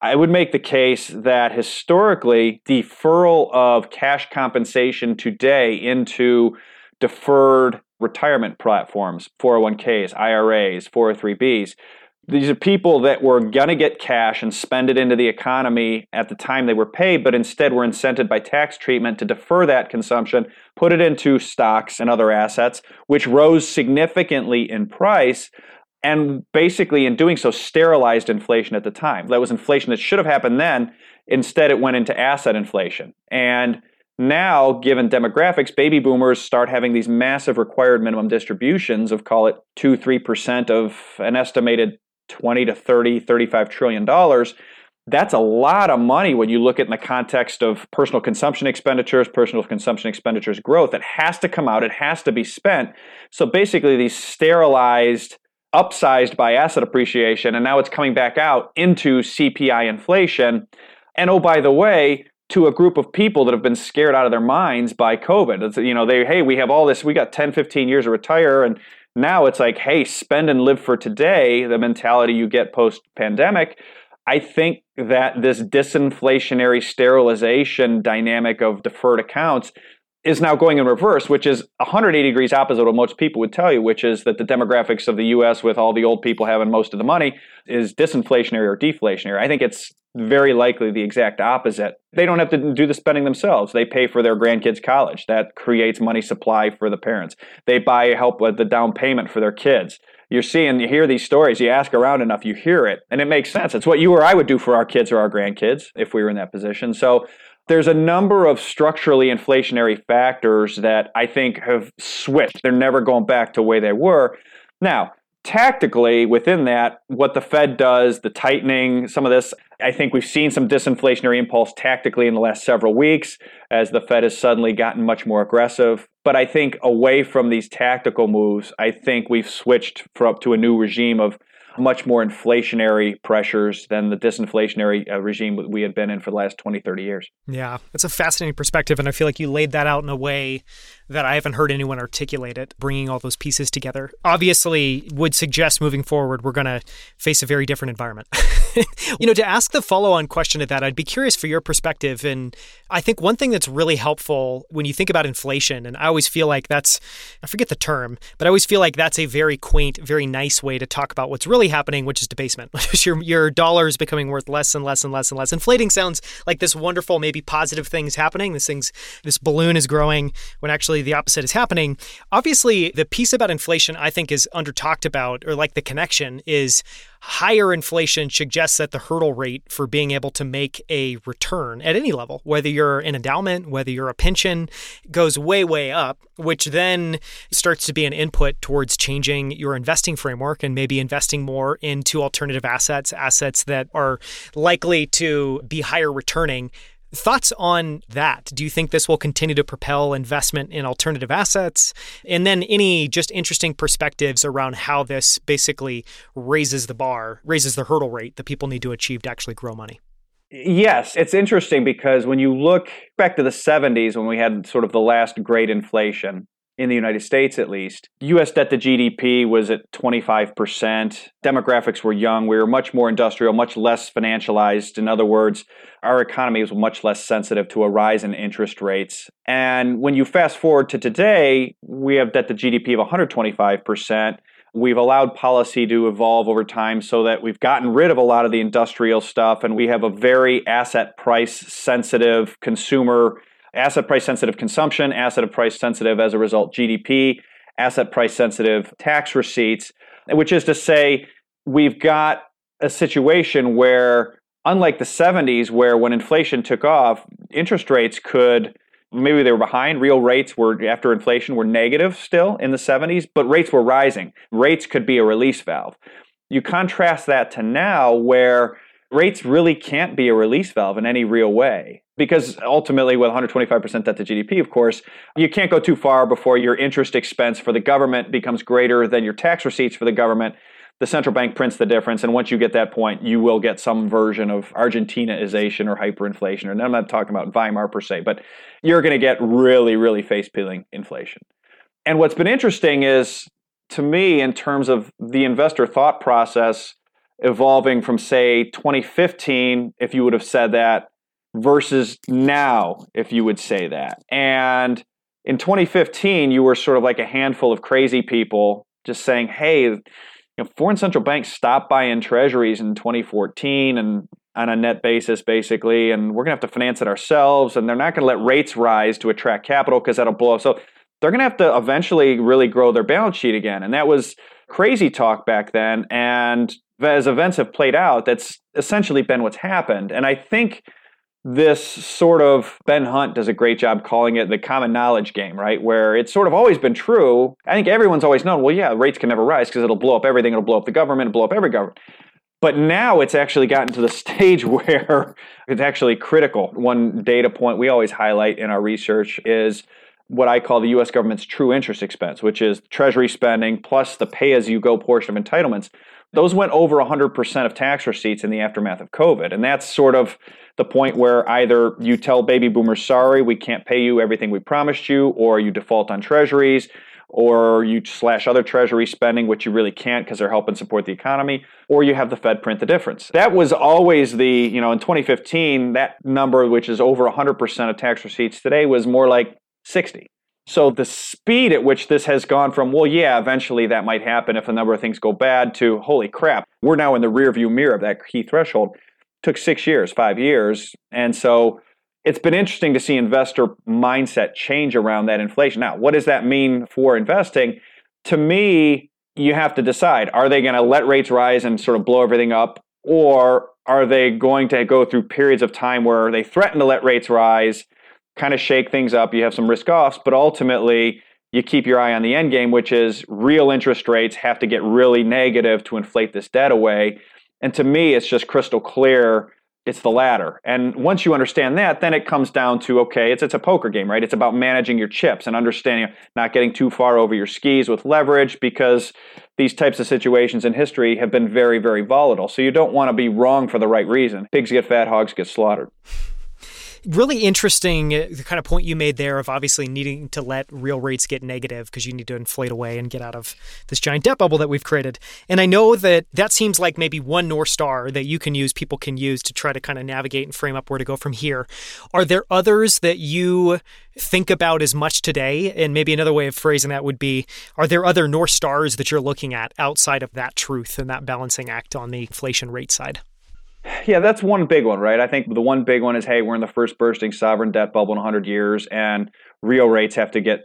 I would make the case that historically, deferral of cash compensation today into deferred retirement platforms, 401ks, IRAs, 403bs, these are people that were going to get cash and spend it into the economy at the time they were paid, but instead were incented by tax treatment to defer that consumption, put it into stocks and other assets, which rose significantly in price. And basically, in doing so, sterilized inflation at the time. That was inflation that should have happened then. Instead, it went into asset inflation. And now, given demographics, baby boomers start having these massive required minimum distributions of call it 2 3% of an estimated 20 to 30, 35 trillion dollars. That's a lot of money when you look at in the context of personal consumption expenditures, personal consumption expenditures growth. It has to come out, it has to be spent. So basically, these sterilized, upsized by asset appreciation, and now it's coming back out into CPI inflation. And oh, by the way, to a group of people that have been scared out of their minds by COVID. It's, you know, they, hey, we have all this, we got 10, 15 years to retire. And now it's like, hey, spend and live for today, the mentality you get post pandemic. I think that this disinflationary sterilization dynamic of deferred accounts is now going in reverse, which is 180 degrees opposite of what most people would tell you, which is that the demographics of the US, with all the old people having most of the money, is disinflationary or deflationary. I think it's very likely the exact opposite. They don't have to do the spending themselves. They pay for their grandkids' college. That creates money supply for the parents. They buy help with the down payment for their kids. You're seeing, you hear these stories, you ask around enough, you hear it, and it makes sense. It's what you or I would do for our kids or our grandkids if we were in that position. So there's a number of structurally inflationary factors that I think have switched. They're never going back to the way they were. Now, tactically within that, what the Fed does, the tightening, some of this, I think we've seen some disinflationary impulse tactically in the last several weeks as the Fed has suddenly gotten much more aggressive. But I think away from these tactical moves, I think we've switched up to a new regime of much more inflationary pressures than the disinflationary uh, regime we had been in for the last 20, 30 years.
Yeah, it's a fascinating perspective. And I feel like you laid that out in a way that I haven't heard anyone articulate it, bringing all those pieces together. Obviously, would suggest moving forward, we're going to face a very different environment. you know, to ask the follow on question to that, I'd be curious for your perspective. And I think one thing that's really helpful when you think about inflation, and I always feel like that's, I forget the term, but I always feel like that's a very quaint, very nice way to talk about what's really happening, which is debasement, your, your dollar is becoming worth less and less and less and less. Inflating sounds like this wonderful, maybe positive thing is happening. This thing's, this balloon is growing when actually the opposite is happening. Obviously, the piece about inflation I think is under talked about, or like the connection is higher inflation suggests that the hurdle rate for being able to make a return at any level, whether you're an endowment, whether you're a pension, goes way, way up, which then starts to be an input towards changing your investing framework and maybe investing more into alternative assets, assets that are likely to be higher returning Thoughts on that? Do you think this will continue to propel investment in alternative assets? And then any just interesting perspectives around how this basically raises the bar, raises the hurdle rate that people need to achieve to actually grow money?
Yes, it's interesting because when you look back to the 70s when we had sort of the last great inflation, in the United States at least. US debt to GDP was at 25%. Demographics were young. We were much more industrial, much less financialized. In other words, our economy was much less sensitive to a rise in interest rates. And when you fast forward to today, we have debt to GDP of 125%. We've allowed policy to evolve over time so that we've gotten rid of a lot of the industrial stuff and we have a very asset price sensitive consumer asset price sensitive consumption, asset price sensitive as a result GDP, asset price sensitive tax receipts, which is to say, we've got a situation where, unlike the 70s, where when inflation took off, interest rates could maybe they were behind. Real rates were, after inflation, were negative still in the 70s, but rates were rising. Rates could be a release valve. You contrast that to now, where rates really can't be a release valve in any real way because ultimately with 125% debt to GDP, of course, you can't go too far before your interest expense for the government becomes greater than your tax receipts for the government. The central bank prints the difference, and once you get that point, you will get some version of Argentinaization or hyperinflation. And I'm not talking about Weimar per se, but you're going to get really, really face peeling inflation. And what's been interesting is, to me, in terms of the investor thought process evolving from, say, 2015, if you would have said that, versus now, if you would say that. And in 2015, you were sort of like a handful of crazy people just saying, hey, you know, foreign central banks stopped buying treasuries in 2014 and on a net basis, basically, and we're going to have to finance it ourselves, and they're not going to let rates rise to attract capital because that'll blow up. So they're going to have to eventually really grow their balance sheet again. And that was crazy talk back then. And as events have played out, that's essentially been what's happened. And I think this sort of Ben Hunt does a great job calling it the common knowledge game, right? Where it's sort of always been true. I think everyone's always known, well, yeah, rates can never rise because it'll blow up everything. It'll blow up the government, it'll blow up every government. But now it's actually gotten to the stage where it's actually critical. One data point we always highlight in our research is what I call the US government's true interest expense, which is treasury spending plus the pay as you go portion of entitlements those went over 100% of tax receipts in the aftermath of COVID. And that's sort of the point where either you tell baby boomers, sorry, we can't pay you everything we promised you, or you default on treasuries, or you slash other treasury spending, which you really can't because they're helping support the economy, or you have the Fed print the difference. That was always the, you know, in 2015, that number, which is over 100% of tax receipts today, was more like 60. So the speed at which this has gone from, well, yeah, eventually that might happen if a number of things go bad, to holy crap, we're now in the rearview mirror of that key threshold, took six years, five years. And so it's been interesting to see investor mindset change around that inflation. Now, what does that mean for investing? To me, you have to decide are they going to let rates rise and sort of blow everything up, or are they going to go through periods of time where they threaten to let rates rise, kind of shake things up? You have some risk offs, but ultimately, you keep your eye on the end game, which is real interest rates have to get really negative to inflate this debt away. And to me, it's just crystal clear it's the latter. And once you understand that, then it comes down to okay, it's it's a poker game, right? It's about managing your chips and understanding not getting too far over your skis with leverage because these types of situations in history have been very very volatile. So you don't want to be wrong for the right reason. Pigs get fat, hogs get slaughtered
really interesting uh, the kind of point you made there of obviously needing to let real rates get negative because you need to inflate away and get out of this giant debt bubble that we've created. And I know that that seems like maybe one North Star that you can use, people can use to try to kind of navigate and frame up where to go from here. Are there others that you think about as much today? And maybe another way of phrasing that would be Are there other North Stars that you're looking at outside of that truth and that balancing act on the inflation rate side?
Yeah, that's one big one, right? I think the one big one is hey, we're in the first bursting sovereign debt bubble in 100 years, and real rates have to get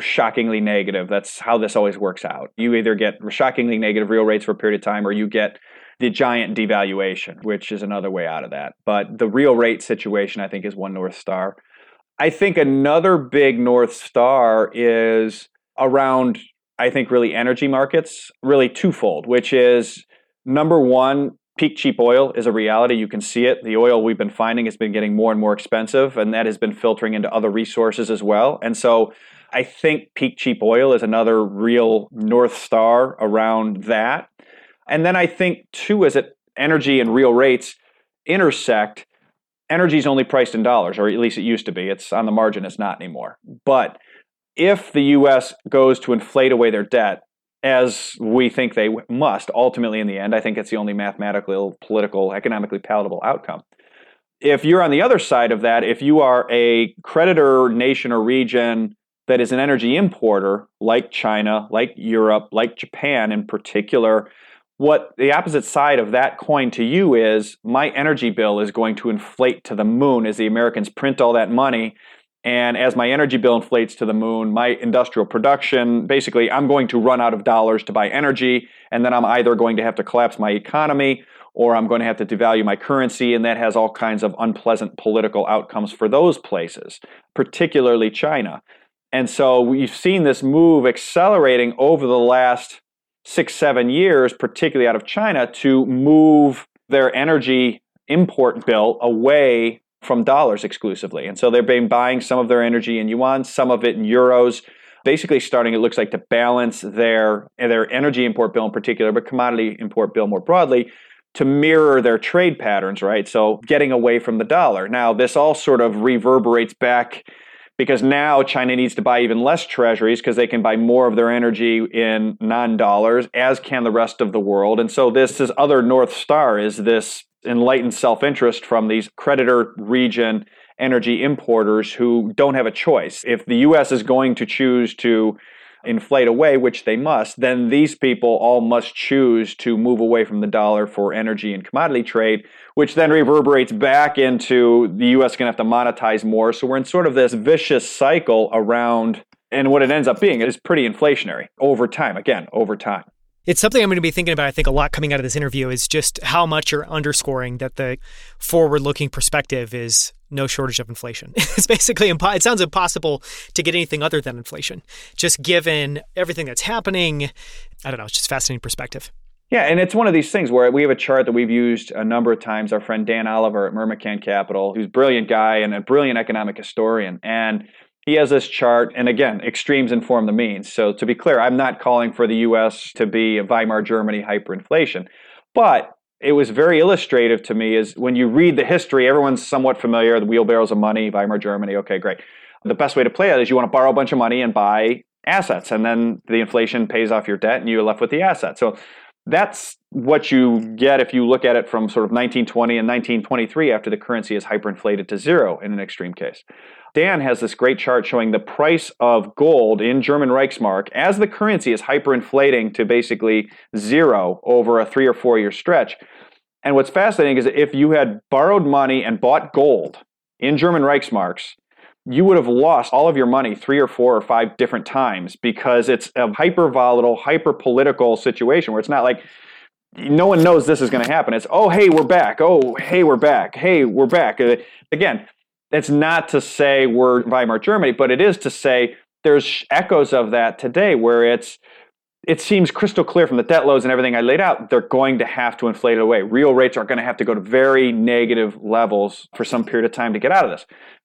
shockingly negative. That's how this always works out. You either get shockingly negative real rates for a period of time, or you get the giant devaluation, which is another way out of that. But the real rate situation, I think, is one North Star. I think another big North Star is around, I think, really energy markets, really twofold, which is number one, peak cheap oil is a reality. You can see it. The oil we've been finding has been getting more and more expensive, and that has been filtering into other resources as well. And so I think peak cheap oil is another real North Star around that. And then I think, too, as it energy and real rates intersect, energy is only priced in dollars, or at least it used to be. It's on the margin, it's not anymore. But if the US goes to inflate away their debt, as we think they must ultimately in the end. I think it's the only mathematical, political, economically palatable outcome. If you're on the other side of that, if you are a creditor nation or region that is an energy importer, like China, like Europe, like Japan in particular, what the opposite side of that coin to you is my energy bill is going to inflate to the moon as the Americans print all that money and as my energy bill inflates to the moon, my industrial production, basically, I'm going to run out of dollars to buy energy. And then I'm either going to have to collapse my economy or I'm going to have to devalue my currency. And that has all kinds of unpleasant political outcomes for those places, particularly China. And so we've seen this move accelerating over the last six, seven years, particularly out of China, to move their energy import bill away from dollars exclusively. And so they've been buying some of their energy in yuan, some of it in euros, basically starting, it looks like, to balance their, their energy import bill in particular, but commodity import bill more broadly to mirror their trade patterns, right? So getting away from the dollar. Now, this all sort of reverberates back because now China needs to buy even less treasuries because they can buy more of their energy in non dollars, as can the rest of the world. And so this is other North Star is this enlightened self interest from these creditor region energy importers who don't have a choice. If the US is going to choose to inflate away, which they must, then these people all must choose to move away from the dollar for energy and commodity trade, which then reverberates back into the US going to have to monetize more. So we're in sort of this vicious cycle around, and what it ends up being is pretty inflationary over time, again, over time.
It's something I'm going to be thinking about, I think, a lot coming out of this interview is just how much you're underscoring that the forward looking perspective is no shortage of inflation. it's basically, impo- it sounds impossible to get anything other than inflation, just given everything that's happening. I don't know, it's just fascinating perspective.
Yeah, and it's one of these things where we have a chart that we've used a number of times. Our friend Dan Oliver at Myrmikan Capital, who's a brilliant guy and a brilliant economic historian. And he has this chart, and again, extremes inform the means. So to be clear, I'm not calling for the U.S. to be a Weimar Germany hyperinflation, but it was very illustrative to me is when you read the history, everyone's somewhat familiar. The wheelbarrows of money, Weimar Germany. Okay, great. The best way to play it is you want to borrow a bunch of money and buy assets, and then the inflation pays off your debt, and you're left with the asset. So that's what you get if you look at it from sort of 1920 and 1923 after the currency is hyperinflated to zero in an extreme case. Dan has this great chart showing the price of gold in German Reichsmark as the currency is hyperinflating to basically zero over a three or four year stretch. And what's fascinating is if you had borrowed money and bought gold in German Reichsmarks, you would have lost all of your money three or four or five different times because it's a hyper volatile, hyper political situation where it's not like no one knows this is going to happen. It's, oh, hey, we're back. Oh, hey, we're back. Hey, we're back. Uh, again, it's not to say we're Weimar Germany, but it is to say there's echoes of that today where it's it seems crystal clear from the debt loads and everything I laid out, they're going to have to inflate it away. Real rates are going to have to go to very negative levels for some period of time to get out of this.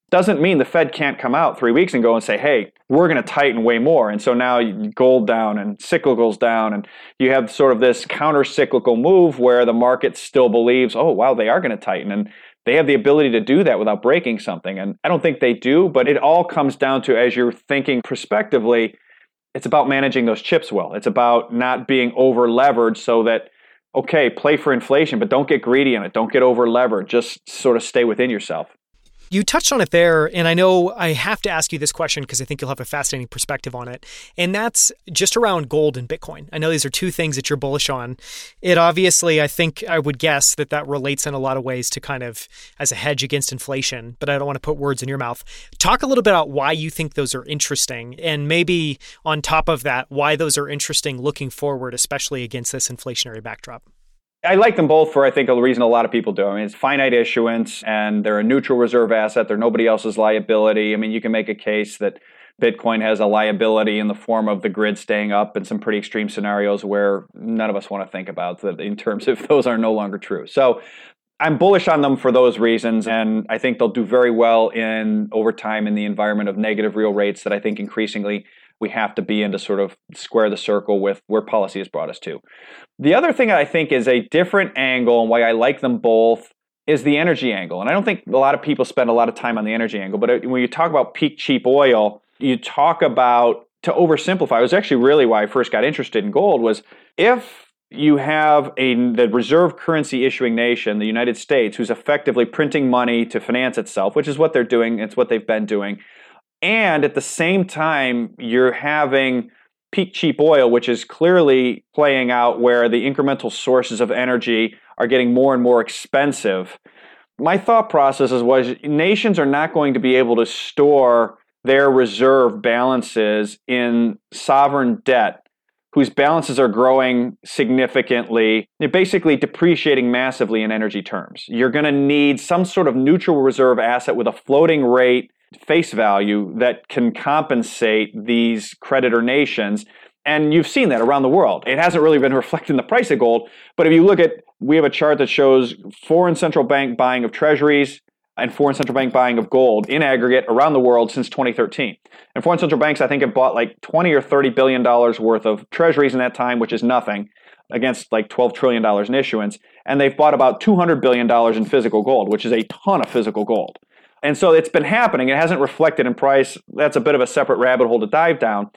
Doesn't mean the Fed can't come out three weeks and go and say, hey, we're going to tighten way more. And so now gold down and cyclicals down. And you have sort of this counter cyclical move where the market still believes, oh, wow, they are going to tighten. And they have the ability to do that without breaking something. And I don't think they do, but it all comes down to as you're thinking prospectively, it's about managing those chips well. It's about not being over leveraged so that, okay, play for inflation, but don't get greedy on it. Don't get over levered. Just sort of stay within yourself.
You touched on it there, and I know I have to ask you this question because I think you'll have a fascinating perspective on it. And that's just around gold and Bitcoin. I know these are two things that you're bullish on. It obviously, I think I would guess that that relates in a lot of ways to kind of as a hedge against inflation, but I don't want to put words in your mouth. Talk a little bit about why you think those are interesting, and maybe on top of that, why those are interesting looking forward, especially against this inflationary backdrop.
I like them both for I think a reason a lot of people do. I mean, it's finite issuance, and they're a neutral reserve asset. They're nobody else's liability. I mean, you can make a case that Bitcoin has a liability in the form of the grid staying up in some pretty extreme scenarios where none of us want to think about that in terms of those are no longer true. So I'm bullish on them for those reasons, and I think they'll do very well in over time in the environment of negative real rates that I think increasingly we have to be in to sort of square the circle with where policy has brought us to. The other thing I think is a different angle and why I like them both is the energy angle. And I don't think a lot of people spend a lot of time on the energy angle, but when you talk about peak cheap oil, you talk about to oversimplify, it was actually really why I first got interested in gold was if you have a the reserve currency issuing nation, the United States, who's effectively printing money to finance itself, which is what they're doing, it's what they've been doing. And at the same time, you're having peak cheap oil, which is clearly playing out where the incremental sources of energy are getting more and more expensive. My thought process is was nations are not going to be able to store their reserve balances in sovereign debt whose balances are growing significantly. They're basically depreciating massively in energy terms. You're going to need some sort of neutral reserve asset with a floating rate face value that can compensate these creditor nations. And you've seen that around the world. It hasn't really been reflected in the price of gold. But if you look at, we have a chart that shows foreign central bank buying of treasuries and foreign central bank buying of gold in aggregate around the world since 2013. And foreign central banks, I think, have bought like 20 or 30 billion dollars worth of treasuries in that time, which is nothing against like 12 trillion dollars in issuance. And they've bought about 200 billion dollars in physical gold, which is a ton of physical gold. And so it's been happening. It hasn't reflected in price. That's a bit of a separate rabbit hole to dive down.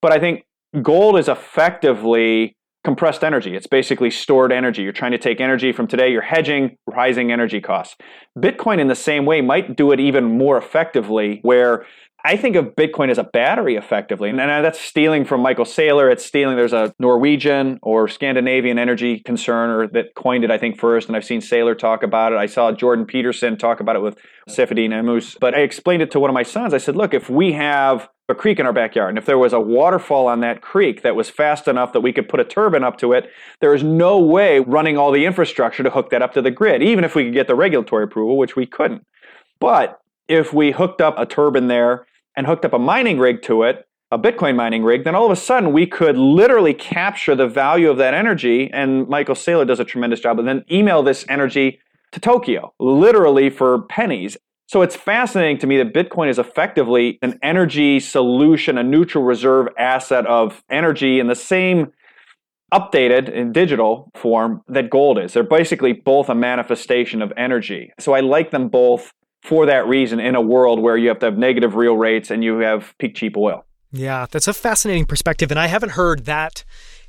But I think gold is effectively compressed energy. It's basically stored energy. You're trying to take energy from today, you're hedging rising energy costs. Bitcoin, in the same way, might do it even more effectively, where I think of Bitcoin as a battery effectively. And uh, that's stealing from Michael Saylor. It's stealing, there's a Norwegian or Scandinavian energy concerner that coined it, I think, first. And I've seen Saylor talk about it. I saw Jordan Peterson talk about it with Saifedean Ammous. But I explained it to one of my sons. I said, look, if we have a creek in our backyard, and if there was a waterfall on that creek that was fast enough that we could put a turbine up to it, there is no way running all the infrastructure to hook that up to the grid, even if we could get the regulatory approval, which we couldn't. But if we hooked up a turbine there and hooked up a mining rig to it, a Bitcoin mining rig, then all of a sudden we could literally capture the value of that energy. And Michael Saylor does a tremendous job, and then email this energy to Tokyo, literally for pennies. So it's fascinating to me that Bitcoin is effectively an energy solution, a neutral reserve asset of energy in the same updated in digital form that gold is. They're basically both a manifestation of energy. So I like them both for that reason in a world where you have to have negative real rates and you have peak cheap oil.
Yeah, that's a fascinating perspective. And I haven't heard that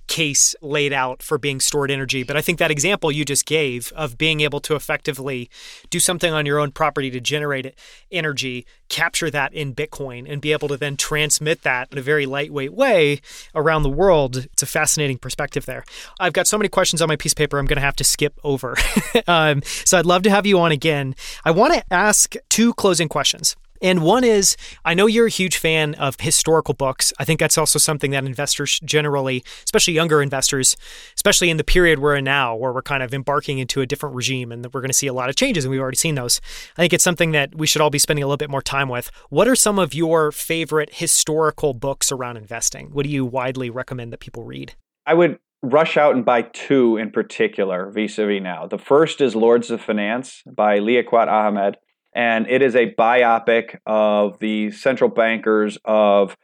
case laid out for being stored energy. But I think that example you just gave of being able to effectively do something on your own property to generate energy, capture that in Bitcoin, and be able to then transmit that in a very lightweight way around the world, it's a fascinating perspective there. I've got so many questions on my piece of paper, I'm going to have to skip over. um, so I'd love to have you on again. I want to ask two closing questions. And one is I know you're a huge fan of historical books. I think that's also something that investors generally, especially younger investors, especially in the period we're in now, where we're kind of embarking into a different regime and we're going to see a lot of changes, and we've already seen those. I think it's something that we should all be spending a little bit more time with. What are some of your favorite historical books around investing? What do you widely recommend that people read?
I would rush out and buy two in particular vis-a-vis now. The first is Lords of Finance by Liaquat Ahamed and it is a biopic of the central bankers of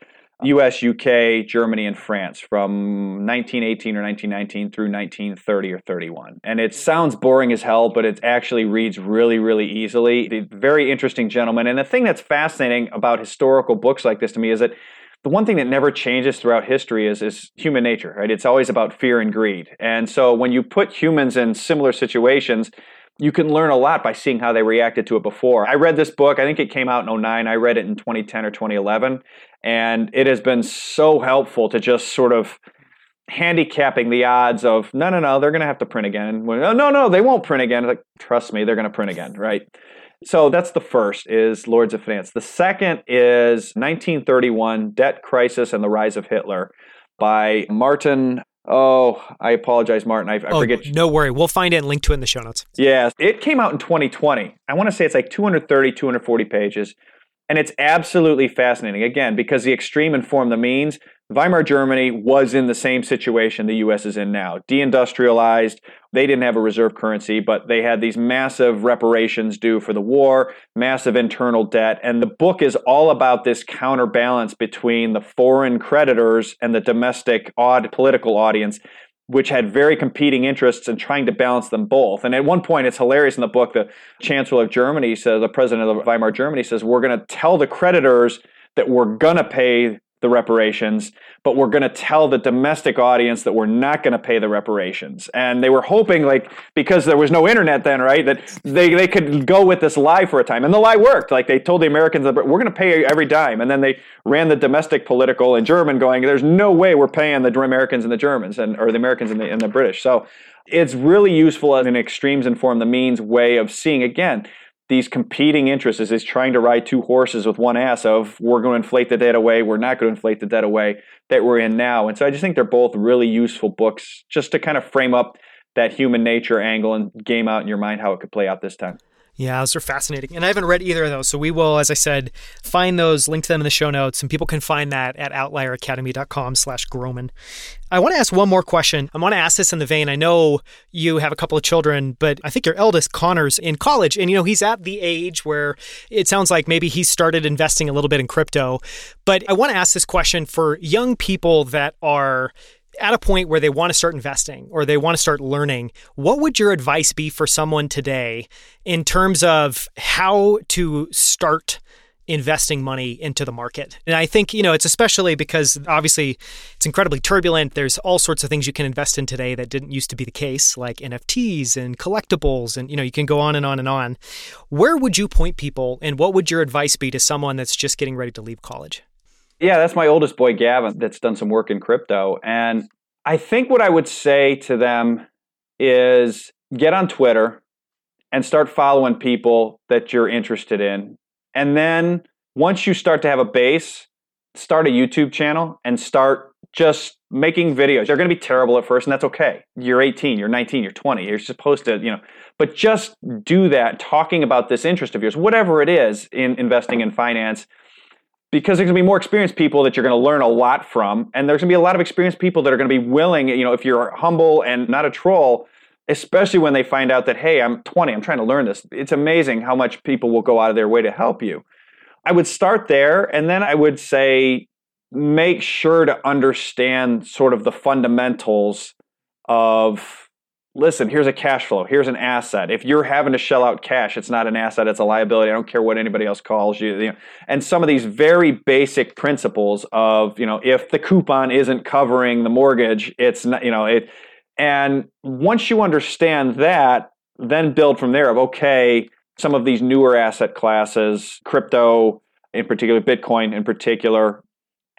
US, UK, Germany, and France from 1918 or 1919 through 1930 or 31. And it sounds boring as hell, but it actually reads really, really easily. The very interesting gentleman. And the thing that's fascinating about historical books like this to me is that the one thing that never changes throughout history is, is human nature, right? It's always about fear and greed. And so when you put humans in similar situations, you can learn a lot by seeing how they reacted to it before. I read this book, I think it came out in 09. I read it in 2010 or 2011. And it has been so helpful to just sort of handicapping the odds of no, no, no, they're going to have to print again. No, oh, no, no, they won't print again. Like, trust me, they're going to print again, right? So that's the first is Lords of Finance. The second is 1931 Debt Crisis and the Rise of Hitler by Martin Oh, I apologize, Martin. I, I oh, forget.
No worry. We'll find it and link to it in the show notes.
Yeah. It came out in 2020. I want to say it's like 230, 240 pages. And it's absolutely fascinating, again, because the extreme inform the means. Weimar Germany was in the same situation the US is in now. Deindustrialized, they didn't have a reserve currency, but they had these massive reparations due for the war, massive internal debt. And the book is all about this counterbalance between the foreign creditors and the domestic odd political audience which had very competing interests and in trying to balance them both. And at one point, it's hilarious in the book, the Chancellor of Germany says, the president of Weimar Germany says, we're going to tell the creditors that we're going to pay the reparations, but we're going to tell the domestic audience that we're not going to pay the reparations. And they were hoping, like, because there was no internet then, right, that they, they could go with this lie for a time. And the lie worked. Like, they told the Americans that we're going to pay every dime. And then they ran the domestic political in German, going, there's no way we're paying the Americans and the Germans, and or the Americans and the, and the British. So it's really useful as an extremes inform the means way of seeing, again, these competing interests is, trying to ride two horses with one ass of we're going to inflate the debt away, we're not going to inflate the debt away that we're in now. And so I just think they're both really useful books just to kind of frame up that human nature angle and game out in your mind how it could play out this time.
Yeah, those are fascinating. And I haven't read either of those. So we will, as I said, find those, link to them in the show notes, and people can find that at outlieracademy.com slash Gromen. I want to ask one more question. I want to ask this in the vein. I know you have a couple of children, but I think your eldest, Connor's in college. And, you know, he's at the age where it sounds like maybe he started investing a little bit in crypto. But I want to ask this question for young people that are at a point where they want to start investing or they want to start learning, what would your advice be for someone today in terms of how to start investing money into the market? And I think, you know, it's especially because obviously it's incredibly turbulent. There's all sorts of things you can invest in today that didn't used to be the case, like NFTs and collectibles, and, you know, you can go on and on and on. Where would you point people and what would your advice be to someone that's just getting ready to leave college?
Yeah, that's my oldest boy, Gavin, that's done some work in crypto. And I think what I would say to them is get on Twitter and start following people that you're interested in. And then once you start to have a base, start a YouTube channel and start just making videos. You're going to be terrible at first, and that's okay. You're 18, you're 19, you're 20. You're supposed to, you know, but just do that, talking about this interest of yours, whatever it is in investing in finance because there's going to be more experienced people that you're going to learn a lot from and there's going to be a lot of experienced people that are going to be willing you know if you're humble and not a troll especially when they find out that, hey, I'm 20, I'm trying to learn this. It's amazing how much people will go out of their way to help you. I would start there, and then I would say, make sure to understand sort of the fundamentals of listen, here's a cash flow, here's an asset. If you're having to shell out cash, it's not an asset, it's a liability. I don't care what anybody else calls you. And some of these very basic principles of, you know, if the coupon isn't covering the mortgage, it's not, you know, it and once you understand that, then build from there of okay, some of these newer asset classes, crypto in particular, Bitcoin in particular,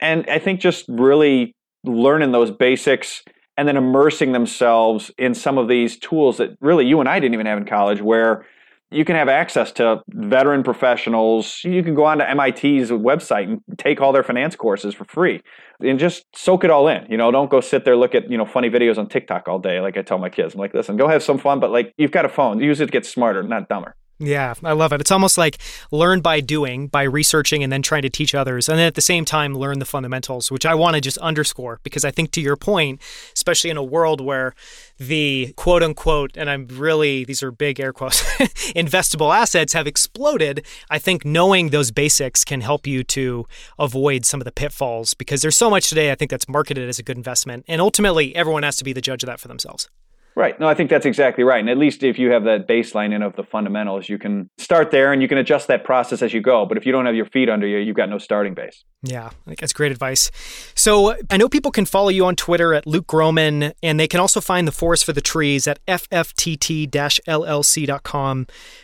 and I think just really learning those basics and then immersing themselves in some of these tools that really you and I didn't even have in college, where you can have access to veteran professionals. You can go on to MIT's website and take all their finance courses for free and just soak it all in. You know, don't go sit there look at, you know, funny videos on TikTok all day like I tell my kids. I'm like, listen, go have some fun, but like you've got a phone. Use it to get smarter, not dumber.
Yeah, I love it. It's almost like learn by doing, by researching and then trying to teach others. And then at the same time, learn the fundamentals, which I want to just underscore because I think to your point, especially in a world where the quote unquote, and I'm really, these are big air quotes, investable assets have exploded. I think knowing those basics can help you to avoid some of the pitfalls because there's so much today I think that's marketed as a good investment. And ultimately, everyone has to be the judge of that for themselves.
Right. No, I think that's exactly right. And at least if you have that baseline in of the fundamentals, you can start there and you can adjust that process as you go. But if you don't have your feet under you, you've got no starting base.
Yeah, I think that's great advice. So I know people can follow you on Twitter at Luke Gromen, and they can also find the forest for the trees at fftt-llc.com.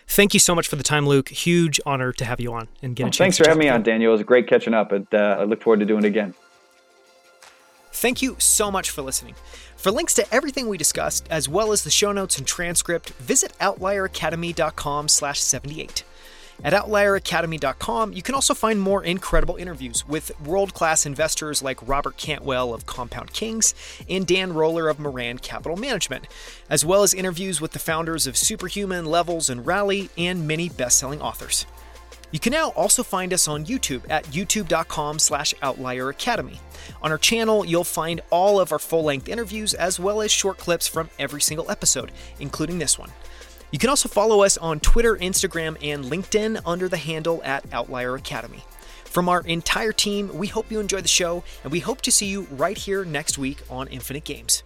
Thank you so much for the time, Luke. Huge honor to have you on and get well, a chance.
Thanks for having me on, Daniel. It was great catching up, and uh, I look forward to doing it again.
Thank you so much for listening. For links to everything we discussed, as well as the show notes and transcript, visit outlieracademy.com slash 78. At outlieracademy.com, you can also find more incredible interviews with world class investors like Robert Cantwell of Compound Kings and Dan Roller of Maran Capital Management, as well as interviews with the founders of Superhuman, Levels, and Rally, and many best selling authors. You can now also find us on YouTube at youtube.com slash outlier academy. On our channel, you'll find all of our full length interviews as well as short clips from every single episode, including this one. You can also follow us on Twitter, Instagram, and LinkedIn under the handle at Outlier Academy. From our entire team, we hope you enjoy the show, and we hope to see you right here next week on Infinite Games.